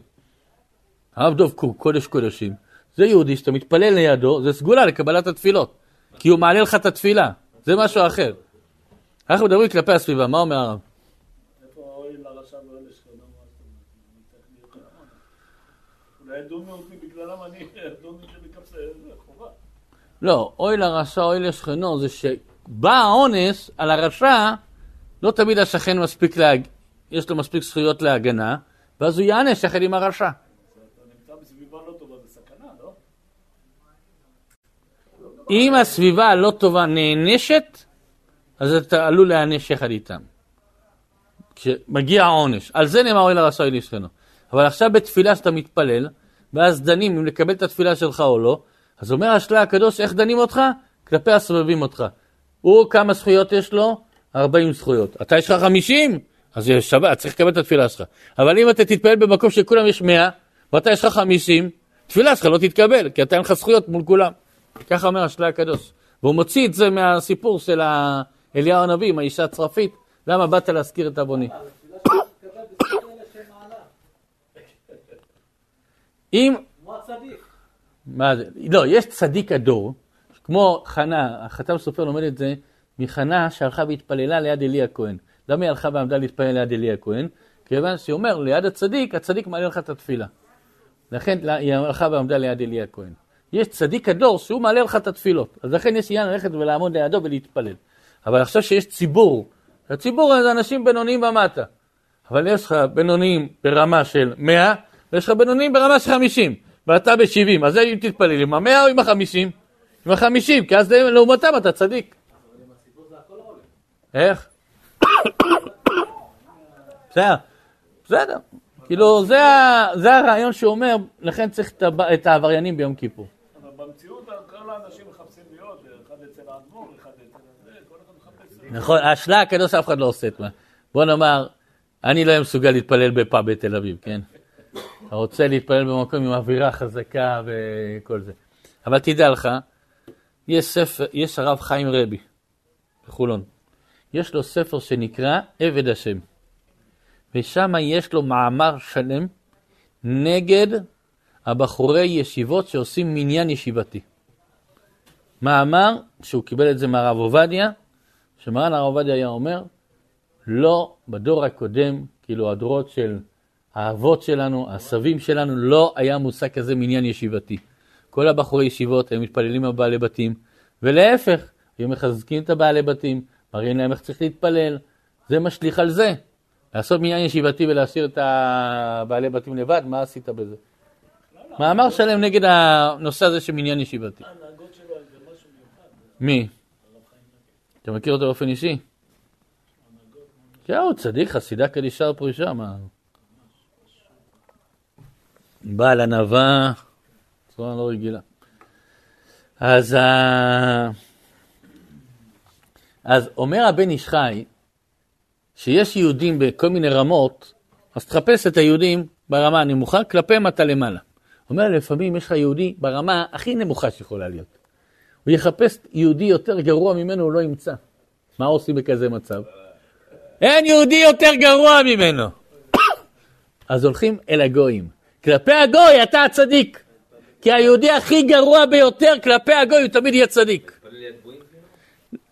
הרב דוב קוק, קודש קודשים, זה יהודי שאתה מתפלל לידו, זה סגולה לקבלת התפילות. כי הוא מעלה לך את התפילה, זה משהו אחר. אנחנו מדברים כלפי הסביבה, מה אומר הרב? לא, אוי לרשע, אוי לשכנו, זה שבא האונס על הרשע, לא תמיד השכן מספיק, להג... יש לו מספיק זכויות להגנה, ואז הוא יענש יחד עם הרשע. אם הסביבה הלא טובה נענשת, אז אתה עלול להיענש יחד איתם. כשמגיע העונש. על זה נאמר אוי לרשע אוי לשכנו. אבל עכשיו בתפילה שאתה מתפלל, ואז דנים אם לקבל את התפילה שלך או לא, אז אומר השלה הקדוש, איך דנים אותך? כלפי הסובבים אותך. הוא, כמה זכויות יש לו? 40 זכויות. אתה יש לך 50? אז יש שבת, צריך לקבל את התפילה שלך. אבל אם אתה תתפלל במקום שכולם יש 100, ואתה יש לך 50, תפילה שלך לא תתקבל, כי אתה אין לך זכויות מול כולם. ככה אומר השלה הקדוש. והוא מוציא את זה מהסיפור של אליהו הנביא עם האישה הצרפית. למה באת להזכיר את עווני? אם... מה זה? לא, יש צדיק הדור, כמו חנה, החתם סופר לומד את זה מחנה שהלכה והתפללה ליד עלי הכהן. למה היא הלכה ועמדה להתפלל ליד עלי הכהן? כיוון שהיא אומר, ליד הצדיק, הצדיק מעלה לך את התפילה. לכן היא הלכה ועמדה ליד עלי הכהן. יש צדיק הדור שהוא מעלה לך את התפילות. אז לכן יש עניין ללכת ולעמוד לידו ולהתפלל. אבל עכשיו שיש ציבור, הציבור זה אנשים בינוניים ומטה. אבל יש לך בינוניים ברמה של 100, ויש לך בינוניים ברמה של 50, ואתה ב-70, אז אם תתפלל עם ה-100 או עם ה-50? עם ה-50, כי אז לעומתם אתה צדיק. איך? בסדר, בסדר. כאילו, זה הרעיון שאומר, לכן צריך את העבריינים ביום כיפור. אבל במציאות כל האנשים מחפשים להיות, אחד אצל האדמו"ר, אחד אצל זה, כל אחד מחפש... נכון, השלה הקדוש אף אחד לא עושה את מה. בוא נאמר, אני לא אהיה מסוגל להתפלל בפאב בתל אביב, כן? רוצה להתפלל במקום עם אווירה חזקה וכל זה. אבל תדע לך, יש ספר, יש הרב חיים רבי בחולון. יש לו ספר שנקרא עבד השם. ושם יש לו מאמר שלם נגד הבחורי ישיבות שעושים מניין ישיבתי. מאמר שהוא קיבל את זה מהרב עובדיה, שמרן הרב עובדיה היה אומר, לא, בדור הקודם, כאילו הדורות של האבות שלנו, הסבים שלנו, לא היה מושג כזה מניין ישיבתי. כל הבחורי ישיבות היו מתפללים על בעלי בתים, ולהפך, היו מחזקים את הבעלי בתים, מראים להם איך צריך להתפלל, זה משליך על זה. לעשות מניין ישיבתי ולהשאיר את הבעלי בתים לבד, מה עשית בזה? מאמר שלם נגד הנושא הזה של מניין ישיבתי. מי? אתה מכיר אותו באופן אישי? כן, הוא צדיק, חסידה קדישה ופרישה, מה? בעל ענווה, צורה לא רגילה. אז, אז אומר הבן איש חי, שיש יהודים בכל מיני רמות, אז תחפש את היהודים ברמה הנמוכה, כלפיהם אתה למעלה. אומר, לפעמים יש לך יהודי ברמה הכי נמוכה שיכולה להיות. הוא יחפש יהודי יותר גרוע ממנו, הוא לא ימצא. מה עושים בכזה מצב? אין יהודי יותר גרוע ממנו. [coughs] אז הולכים אל הגויים. כלפי הגוי אתה הצדיק. כי היהודי הכי גרוע ביותר כלפי הגוי הוא תמיד יהיה צדיק.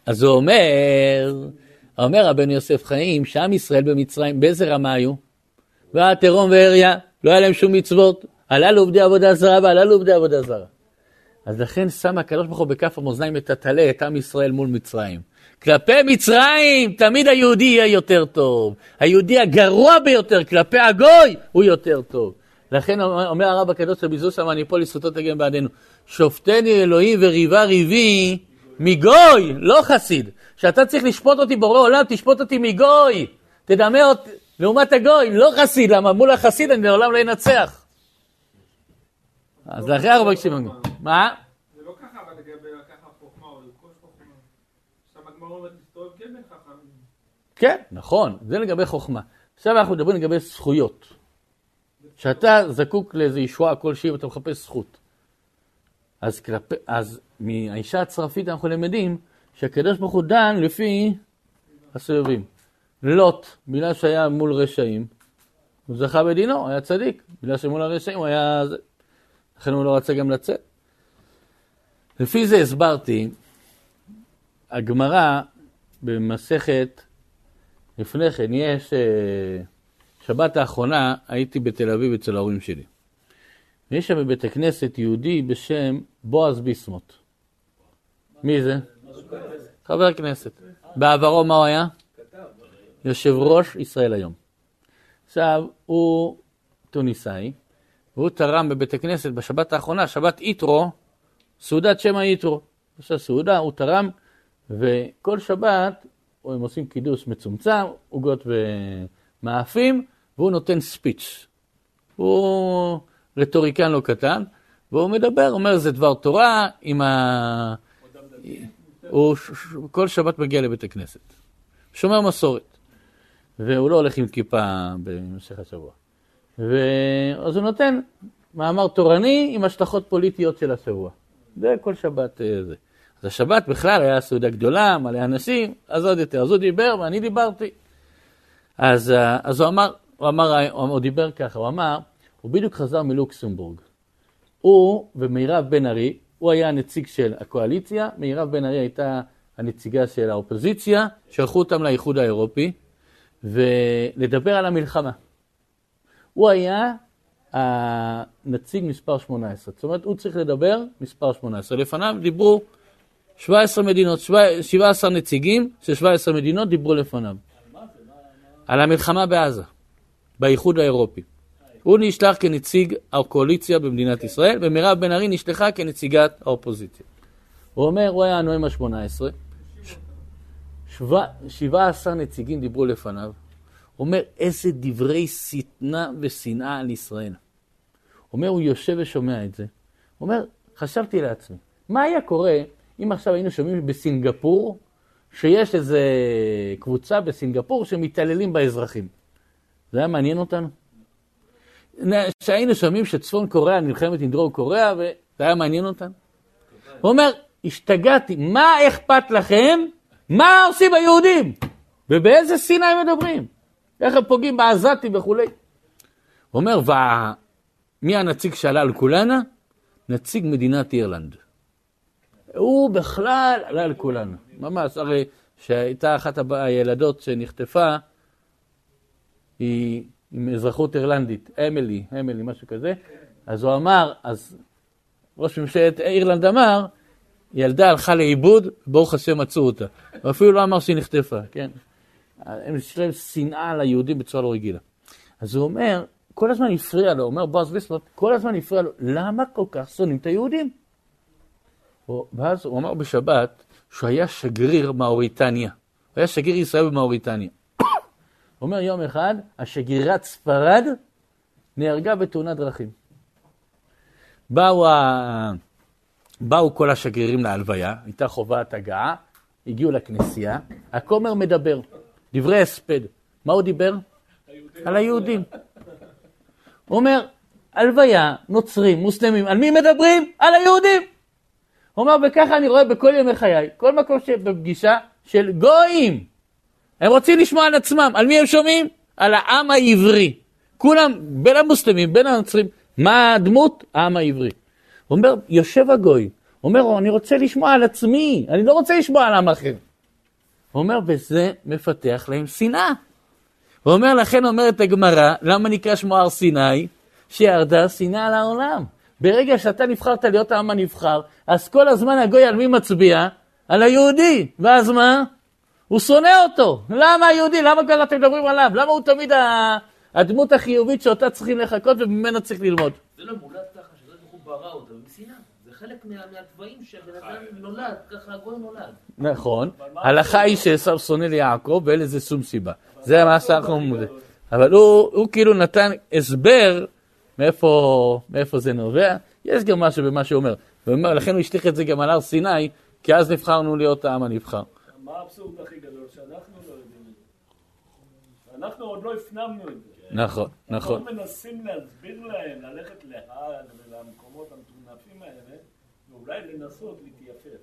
אז הוא אומר, אומר רבנו יוסף חיים, שעם ישראל במצרים, באיזה רמה היו? והיה תהום ועריה, לא היה להם שום מצוות, הללו עובדי עבודה זרה והללו עובדי עבודה זרה. אז לכן שם הקדוש ברוך הוא בכף המאזניים את הטלה, את עם ישראל מול מצרים. כלפי מצרים תמיד היהודי יהיה יותר טוב. היהודי הגרוע ביותר כלפי הגוי הוא יותר טוב. לכן אומר הרב הקדוש רבי זוסה מניפול לזכותו תגן בעדינו, שופטני אלוהים וריבה ריבי מגוי, לא חסיד. כשאתה צריך לשפוט אותי בורא עולם, תשפוט אותי מגוי. תדמה אותי לעומת הגוי, לא חסיד, למה מול החסיד אני לעולם לא אנצח. אז לכן מבקשים מגוי. מה? זה לא ככה, אבל לגבי לקחת חוכמה או לרכוש חוכמה. שם הגמרא אומרת להסתובב כן בין חכמים. כן, נכון, זה לגבי חוכמה. עכשיו אנחנו מדברים לגבי זכויות. כשאתה זקוק לאיזו ישועה כלשהי ואתה מחפש זכות. אז, כלפי, אז מהאישה הצרפית אנחנו למדים שהקדוש ברוך הוא דן לפי הסובבים. לוט, בגלל שהיה מול רשעים, הוא זכה בדינו, היה צדיק. בגלל שמול הרשעים הוא היה... לכן הוא לא רצה גם לצאת. לפי זה הסברתי, הגמרא במסכת לפני כן, יש, אה, שבת האחרונה הייתי בתל אביב אצל ההורים שלי. ויש שם בבית הכנסת יהודי בשם בועז ביסמוט. מי זה? חבר כנסת. בעברו מה הוא היה? יושב ראש ישראל היום. עכשיו, הוא טוניסאי, והוא תרם בבית הכנסת בשבת האחרונה, שבת איטרו, סעודת שמא איטרו. יש סעודה, הוא תרם, וכל שבת הם עושים קידוש מצומצם, עוגות ומאפים, והוא נותן ספיץ'. הוא רטוריקן לא קטן, והוא מדבר, אומר זה דבר תורה עם ה... הוא כל שבת מגיע לבית הכנסת. שומר מסורת. והוא לא הולך עם כיפה במשך השבוע. ואז הוא נותן מאמר תורני עם השלכות פוליטיות של השבוע. זה כל שבת אה, זה. אז השבת בכלל היה סעודה גדולה, מלא אנשים, אז עוד יותר. אז הוא דיבר ואני דיברתי. אז, אה, אז הוא אמר, הוא אמר, הוא דיבר ככה, הוא אמר, הוא בדיוק חזר מלוקסמבורג. הוא ומירב בן ארי, הוא היה הנציג של הקואליציה, מירב בן ארי הייתה הנציגה של האופוזיציה, שלחו אותם לאיחוד האירופי, ולדבר על המלחמה. הוא היה הנציג מספר 18, זאת אומרת, הוא צריך לדבר מספר 18. לפניו דיברו 17 מדינות, 17 נציגים של 17 מדינות דיברו לפניו. על המלחמה בעזה, באיחוד האירופי. הוא נשלח כנציג הקואליציה במדינת ישראל, ומירב בן ארי נשלחה כנציגת האופוזיציה. הוא אומר, הוא היה הנואם ה-18, 17 נציגים דיברו לפניו. הוא אומר, איזה דברי שטנה ושנאה על ישראל. אומר, הוא יושב ושומע את זה. הוא אומר, חשבתי לעצמי, מה היה קורה אם עכשיו היינו שומעים בסינגפור, שיש איזה קבוצה בסינגפור שמתעללים באזרחים? זה היה מעניין אותנו? שהיינו שומעים שצפון קוריאה נלחמת עם דרום קוריאה, וזה היה מעניין אותנו? הוא אומר, השתגעתי, מה אכפת לכם? מה עושים היהודים? ובאיזה הם מדברים? איך הם פוגעים בעזתים וכולי? הוא אומר, ומי הנציג שעלה על כולנה? נציג מדינת אירלנד. הוא בכלל עלה על כולנו, ממש, הרי שהייתה אחת הילדות שנחטפה, היא עם אזרחות אירלנדית, אמילי, אמילי, משהו כזה, אז הוא אמר, אז ראש ממשלת אירלנד אמר, ילדה הלכה לאיבוד, ברוך השם מצאו אותה. הוא אפילו לא אמר שהיא נחטפה, כן? יש להם שנאה ליהודים בצורה לא רגילה. אז הוא אומר, כל הזמן הפריע לו, אומר בועז ויסלוט, כל הזמן הפריע לו, למה כל כך שונאים את היהודים? ואז הוא אמר בשבת שהוא היה שגריר מאוריטניה. הוא היה שגריר ישראל במאוריטניה. אומר יום אחד, השגרירת ספרד נהרגה בתאונת דרכים. באו, ה... באו כל השגרירים להלוויה, הייתה חובת הגעה, הגיעו לכנסייה, הכומר מדבר, דברי הספד. מה הוא דיבר? על היהודים. הוא אומר, הלוויה, נוצרים, מוסלמים, על מי מדברים? על היהודים. הוא אומר, וככה אני רואה בכל ימי חיי, כל מקום שבפגישה של גויים. הם רוצים לשמוע על עצמם, על מי הם שומעים? על העם העברי. כולם, בין המוסלמים, בין הנוצרים, מה הדמות? העם העברי. הוא אומר, יושב הגוי, הוא אומר, אני רוצה לשמוע על עצמי, אני לא רוצה לשמוע על עם אחר. הוא אומר, וזה מפתח להם שנאה. הוא אומר, לכן אומרת הגמרא, למה נקרא שמו הר סיני? שירדה שנאה על העולם. ברגע שאתה נבחרת להיות העם הנבחר, אז כל הזמן הגוי על מי מצביע? על היהודי. ואז מה? הוא שונא אותו. למה היהודי? למה כל אתם מדברים עליו? למה הוא תמיד הדמות החיובית שאותה צריכים לחכות וממנה צריך ללמוד? זה לא מולד ככה, שזה ברוך הוא ברא אותו, משנאה. זה חלק מה- מהתוואים שהבן אדם נולד, ככה הגוי נולד. נכון. ההלכה היא שעשו שונא ליעקב ואין לזה שום סיבה. זה מה שאנחנו אומרים. אבל הוא, הוא כאילו נתן הסבר מאיפה, זה נובע. יש גם משהו במה שהוא אומר. הוא אומר, לכן הוא השליך את זה גם על הר סיני, כי אז נבחרנו להיות העם הנבחר. האבסורד הכי גדול? שאנחנו לא יודעים את זה. אנחנו עוד לא הפנמנו את זה. נכון, נכון. אנחנו מנסים להסביר להם, ללכת להאג ולמקומות המטונפים האלה, ואולי לנסות להתייפר.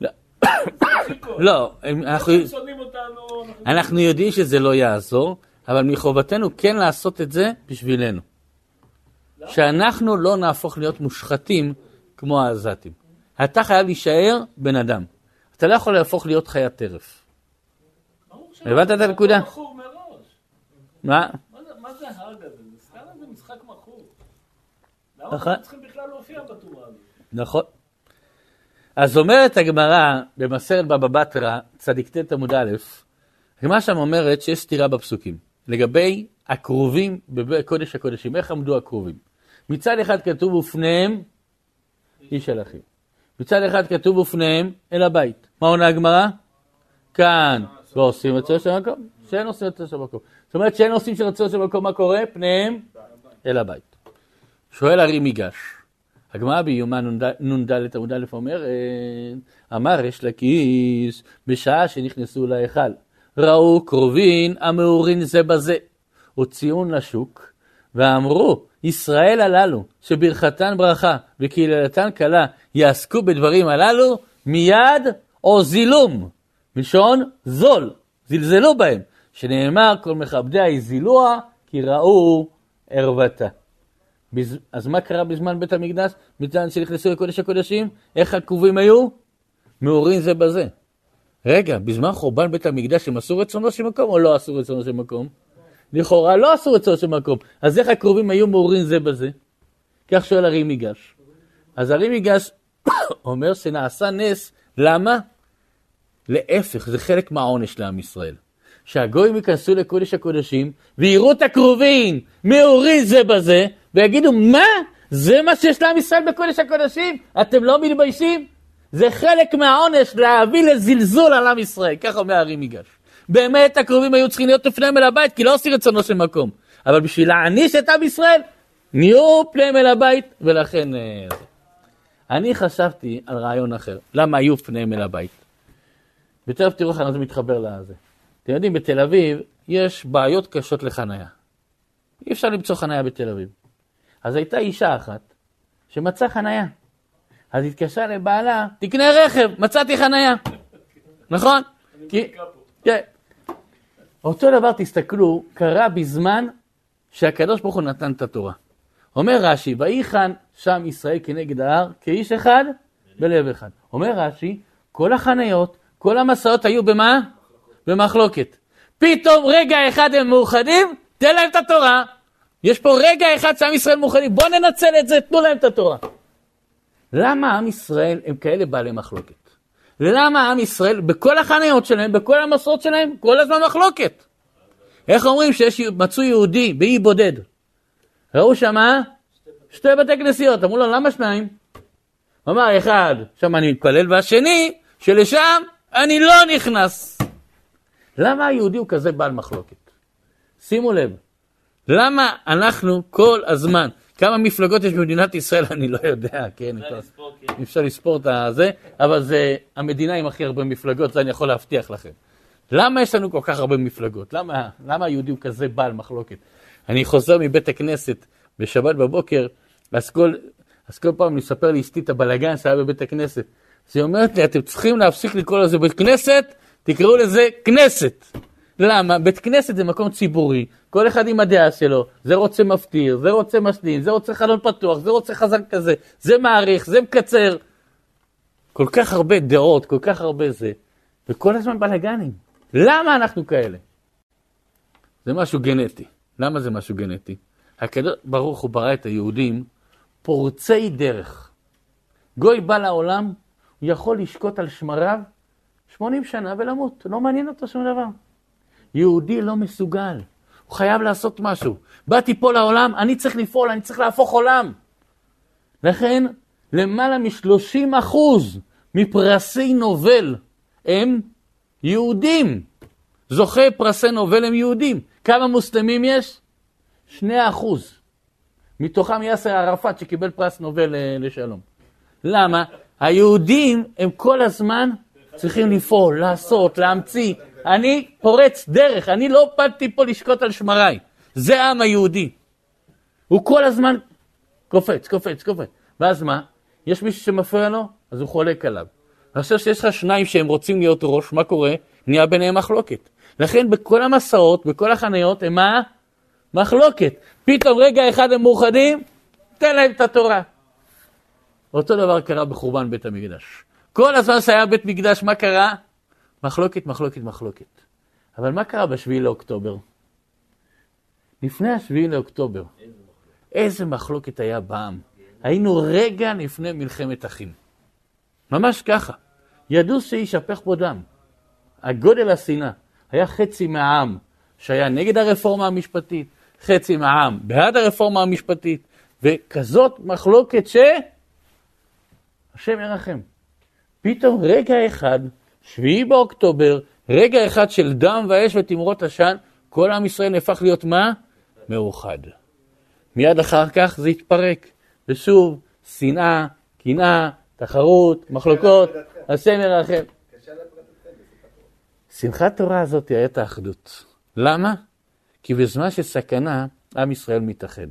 לא. [coughs] לא. אנחנו יודעים שזה לא יעזור, אבל מחובתנו כן לעשות את זה בשבילנו. שאנחנו לא נהפוך להיות מושחתים כמו העזתים. אתה חייב להישאר בן אדם. אתה לא יכול להפוך להיות חיית טרף. הבנת את הנקודה? מה? מה זה- מה זה האג הזה? זה סתם איזה משחק מכור. למה נכון. אנחנו צריכים בכלל להופיע בתורה הזאת? נכון. אז אומרת הגמרא במסכת בבא בתרא, צדיק ט עמוד א', הגמרא שם אומרת שיש סתירה בפסוקים. לגבי הכרובים בקודש הקודשים, איך עמדו הכרובים? מצד אחד כתוב ופניהם איש אל אחיו. מצד אחד כתוב ופניהם אל הבית. מה עונה הגמרא? כאן לא עושים רצון של המקום, שאין עושים רצון של המקום. זאת אומרת שאין עושים של רצון של המקום, מה קורה? פניהם אל הבית. שואל הרי מיגש, הגמרא ביומה נ"ד עמוד א' אומרת, אמר ריש לקיש, בשעה שנכנסו להיכל, ראו קרובין המאורין זה בזה, הוציאון לשוק, ואמרו, ישראל הללו, שברכתן ברכה וקהילתן קלה, יעסקו בדברים הללו, מיד הוזילום, מלשון זול, זלזלו בהם, שנאמר, כל מכבדיה הזילוה, כי ראו ערוותה. בז... אז מה קרה בזמן בית המקדש? בזמן שנכנסו לקודש הקודשים? איך הכרובים היו? מעורים זה בזה. רגע, בזמן חורבן בית המקדש הם עשו רצונו של מקום או לא עשו רצונו של מקום? לכאורה לא עשו רצונו של מקום. אז איך הכרובים היו מעורים זה בזה? כך שואל הרי מיגש. אז הרי מיגש [coughs] אומר שנעשה נס, למה? להפך, זה חלק מהעונש לעם ישראל. שהגויים ייכנסו לקודש הקודשים ויראו את הכרובים מעורים זה בזה ויגידו מה? זה מה שיש לעם ישראל בקודש הקודשים? אתם לא מתביישים? זה חלק מהעונש להביא לזלזול על עם ישראל, ככה אומר הרי מיגש. באמת הקרובים היו צריכים להיות לפניהם אל הבית כי לא עושים רצונו של מקום. אבל בשביל להעניש את עם ישראל, נהיו פניהם אל הבית ולכן... אני חשבתי על רעיון אחר, למה היו פניהם אל הבית. ותכף תראו איך זה מתחבר לזה. אתם יודעים, בתל אביב יש בעיות קשות לחנייה. אי אפשר למצוא חנייה בתל אביב. אז הייתה אישה אחת שמצאה חנייה. אז התקשרה לבעלה, תקנה רכב, מצאתי חנייה. נכון? כי... כן. אותו דבר, תסתכלו, קרה בזמן שהקדוש ברוך הוא נתן את התורה. אומר רש"י, ויחן שם ישראל כנגד ההר, כאיש אחד בלב אחד. אומר רש"י, כל החניות, כל המסעות היו במה? במחלוקת. פתאום רגע אחד הם מאוחדים, תן להם את התורה. יש פה רגע אחד שעם ישראל מאוחדים, בואו ננצל את זה, תנו להם את התורה. למה עם ישראל הם כאלה בעלי מחלוקת? למה עם ישראל, בכל החניות שלהם, בכל המסורות שלהם, כל הזמן מחלוקת? איך אומרים שיש, מצאו יהודי באי בודד? ראו שמה שתי בתי כנסיות, אמרו לו, למה שניים? הוא אמר, אחד, שם אני מתפלל, והשני, שלשם אני לא נכנס. למה היהודי הוא כזה בעל מחלוקת? שימו לב, למה אנחנו כל הזמן, כמה מפלגות יש במדינת ישראל, אני לא יודע, כן, אפשר לספור, כן. אפשר לספור את הזה, אבל זה המדינה עם הכי הרבה מפלגות, זה אני יכול להבטיח לכם. למה יש לנו כל כך הרבה מפלגות? למה, למה היהודי הוא כזה בעל מחלוקת? אני חוזר מבית הכנסת בשבת בבוקר, אז כל, אז כל פעם אני מספר לאשתי את הבלגן שהיה בבית הכנסת. אז היא אומרת לי, אתם צריכים להפסיק לקרוא לזה בית כנסת, תקראו לזה כנסת. למה? בית כנסת זה מקום ציבורי, כל אחד עם הדעה שלו, זה רוצה מפטיר, זה רוצה משלים, זה רוצה חלון פתוח, זה רוצה חזק כזה, זה מעריך, זה מקצר. כל כך הרבה דעות, כל כך הרבה זה, וכל הזמן בלאגנים. למה אנחנו כאלה? זה משהו גנטי. למה זה משהו גנטי? הקדוש ברוך הוא ברא את היהודים פורצי דרך. גוי בא לעולם, הוא יכול לשקוט על שמריו 80 שנה ולמות, לא מעניין אותו שום דבר. יהודי לא מסוגל, הוא חייב לעשות משהו. באתי פה לעולם, אני צריך לפעול, אני צריך להפוך עולם. לכן, למעלה מ-30 אחוז מפרסי נובל הם יהודים. זוכי פרסי נובל הם יהודים. כמה מוסלמים יש? 2 אחוז. מתוכם יאסר ערפאת שקיבל פרס נובל אה, לשלום. למה? היהודים הם כל הזמן צריכים לפעול, לעשות, להמציא. אני פורץ דרך, אני לא באתי פה לשקוט על שמריי. זה העם היהודי. הוא כל הזמן קופץ, קופץ, קופץ. ואז מה? יש מישהו שמפריע לו? אז הוא חולק עליו. ועכשיו שיש לך שניים שהם רוצים להיות ראש, מה קורה? נהיה ביניהם מחלוקת. לכן בכל המסעות, בכל החניות, הם מה? מחלוקת. פתאום רגע אחד הם מאוחדים, תן להם את התורה. אותו דבר קרה בחורבן בית המקדש. כל הזמן שהיה בית מקדש, מה קרה? מחלוקת, מחלוקת, מחלוקת. אבל מה קרה בשביעי לאוקטובר? לפני השביעי לאוקטובר, איזה מחלוקת היה בעם. היינו רגע לפני מלחמת אחים. ממש ככה. ידעו שישפך פה דם. הגודל השנאה. היה חצי מהעם שהיה נגד הרפורמה המשפטית, חצי מהעם בעד הרפורמה המשפטית, וכזאת מחלוקת ש... השם ירחם. פתאום רגע אחד, שביעי באוקטובר, רגע אחד של דם ואש ותמרות עשן, כל עם ישראל נהפך להיות מה? מאוחד. מיד אחר כך זה התפרק, ושוב, שנאה, קנאה, תחרות, מחלוקות, השם ירחם. שמחת תורה הזאת היא את האחדות. למה? כי בזמן של סכנה, עם ישראל מתאחד.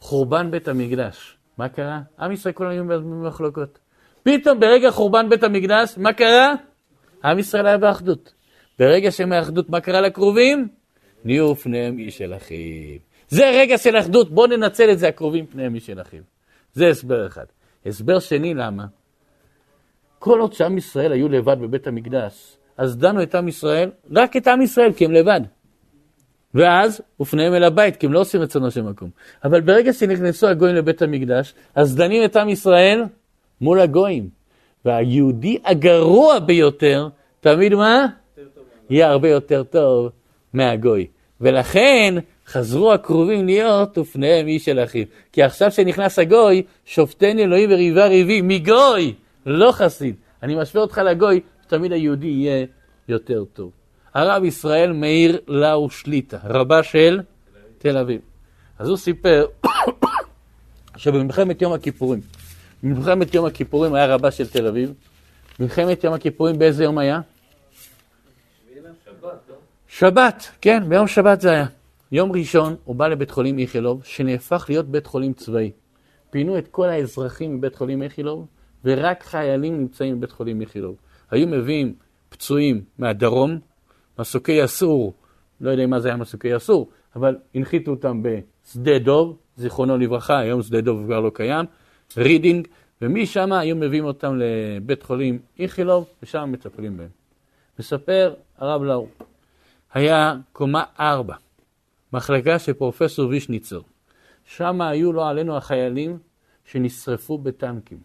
חורבן בית המקדש, מה קרה? עם ישראל כולם היו במחלוקות. פתאום ברגע חורבן בית המקדש, מה קרה? עם ישראל היה באחדות. ברגע שהם באחדות, מה קרה לקרובים? נהיו פניהם איש אל אחיו. זה רגע של אחדות, בואו ננצל את זה, הקרובים פניהם איש אל אחיו. זה הסבר אחד. הסבר שני, למה? כל עוד שעם ישראל היו לבד בבית המקדש, אז דנו את עם ישראל, רק את עם ישראל, כי הם לבד. ואז ופניהם אל הבית, כי הם לא עושים רצונו של מקום. אבל ברגע שנכנסו הגויים לבית המקדש, אז דנים את עם ישראל מול הגויים. והיהודי הגרוע ביותר, תמיד מה? יהיה הרבה יותר טוב מהגוי. ולכן חזרו הקרובים להיות ופניהם איש אל אחיו. כי עכשיו שנכנס הגוי, שופטני אלוהים וריבה ריבי, מגוי, לא חסיד. אני משווה אותך לגוי, שתמיד היהודי יהיה יותר טוב. הרב ישראל מאיר לאו שליטה, רבה של תל אביב. אז הוא סיפר [coughs] שבמלחמת יום הכיפורים, במלחמת יום הכיפורים היה רבה של תל אביב, מלחמת יום הכיפורים באיזה יום היה? שבת, כן, ביום שבת זה היה. יום ראשון הוא בא לבית חולים איכילוב, שנהפך להיות בית חולים צבאי. פינו את כל האזרחים מבית חולים איכילוב, ורק חיילים נמצאים בבית חולים איכילוב. היו מביאים פצועים מהדרום, מסוקי יסעור, לא יודע מה זה היה מסוקי יסעור, אבל הנחיתו אותם בשדה דוב, זיכרונו לברכה, היום שדה דוב כבר לא קיים, רידינג, ומשם היו מביאים אותם לבית חולים איכילוב, ושם מטפלים בהם. מספר הרב לאו, היה קומה ארבע, מחלקה של פרופסור וישניצר. שם היו לו עלינו החיילים שנשרפו בטנקים,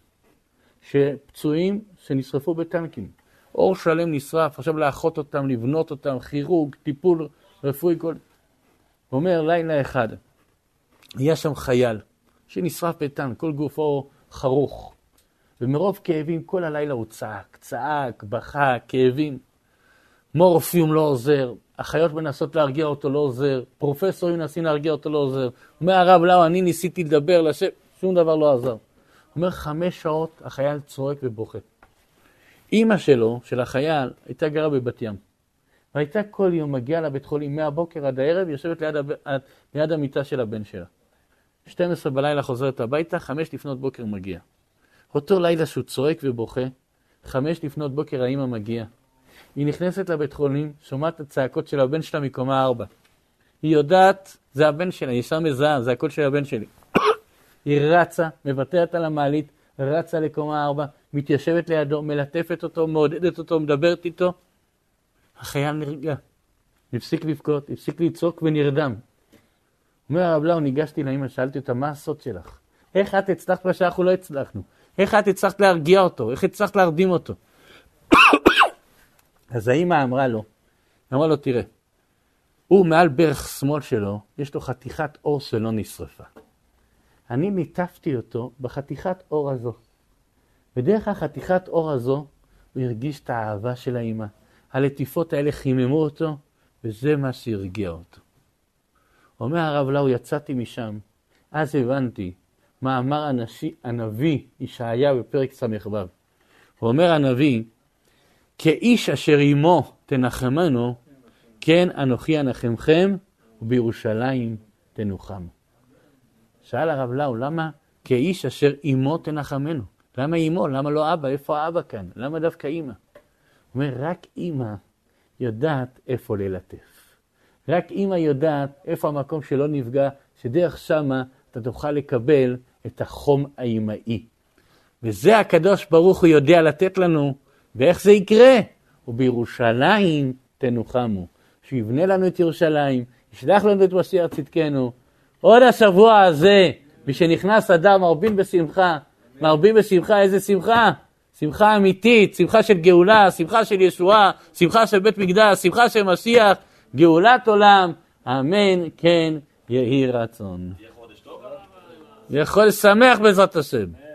שפצועים שנשרפו בטנקים. עור שלם נשרף, עכשיו לאחות אותם, לבנות אותם, כירורג, טיפול רפואי, כל... הוא אומר, לילה אחד, היה שם חייל שנשרף בטנק, כל גופו חרוך, ומרוב כאבים כל הלילה הוא צעק, צעק, בכה, כאבים. מורפיום לא עוזר, אחיות מנסות להרגיע אותו, לא עוזר, פרופסורים מנסים להרגיע אותו, לא עוזר. אומר הרב לאו, אני ניסיתי לדבר לשם, שום דבר לא עזר. אומר, חמש שעות החייל צועק ובוכה. אימא שלו, של החייל, הייתה גרה בבת ים. והייתה כל יום מגיעה לבית חולים מהבוקר עד הערב, יושבת ליד, הב... ליד המיטה של הבן שלה. 12 בלילה חוזרת הביתה, 5 לפנות בוקר מגיע. אותו לילה שהוא צועק ובוכה, 5 לפנות בוקר האימא מגיעה. היא נכנסת לבית חולים, שומעת את הצעקות של הבן שלה מקומה 4. היא יודעת, זה הבן שלה, היא אישה מזהה, זה הקול של הבן שלי. [coughs] היא רצה, מוותרת על המעלית, רצה לקומה 4, מתיישבת לידו, מלטפת אותו, מעודדת אותו, מדברת איתו. החייל נרגע, הפסיק לבכות, הפסיק לצעוק ונרדם. אומר הרב לאו, ניגשתי לאמא, שאלתי אותה, מה הסוד שלך? איך את הצלחת מה שאנחנו לא הצלחנו? איך את הצלחת להרגיע אותו? איך הצלחת להרדים אותו? [coughs] אז האמא אמרה לו, אמרה לו, תראה, הוא מעל ברך שמאל שלו, יש לו חתיכת אור שלא נשרפה. אני ניטפתי אותו בחתיכת אור הזו. ודרך החתיכת אור הזו, הוא הרגיש את האהבה של האמא. הלטיפות האלה חיממו אותו, וזה מה שהרגיע אותו. אומר הרב לאו, יצאתי משם, אז הבנתי מה אמר הנשי, הנביא ישעיה בפרק ס"ו. הוא אומר הנביא, כאיש אשר עמו תנחמנו, כן אנוכי אנחמכם, ובירושלים תנוחמו. שאל הרב לאו, למה כאיש אשר עמו תנחמנו? למה עמו? למה לא אבא? איפה האבא כאן? למה דווקא אימא? הוא אומר, רק אימא יודעת איפה ללטף. רק אימא יודעת איפה המקום שלא נפגע, שדרך שמה אתה תוכל לקבל את החום האימהי. וזה הקדוש ברוך הוא יודע לתת לנו, ואיך זה יקרה? ובירושלים תנוחמו. שיבנה לנו את ירושלים, ישלח לנו את משיח צדקנו. עוד השבוע הזה, משנכנס אדם מרבין בשמחה, מרבים בשמחה, איזה שמחה? שמחה אמיתית, שמחה של גאולה, שמחה של ישועה, שמחה של בית מקדש, שמחה של משיח, גאולת עולם, אמן כן יהי רצון. יהיה חודש טוב? יהיה חודש שמח בעזרת השם.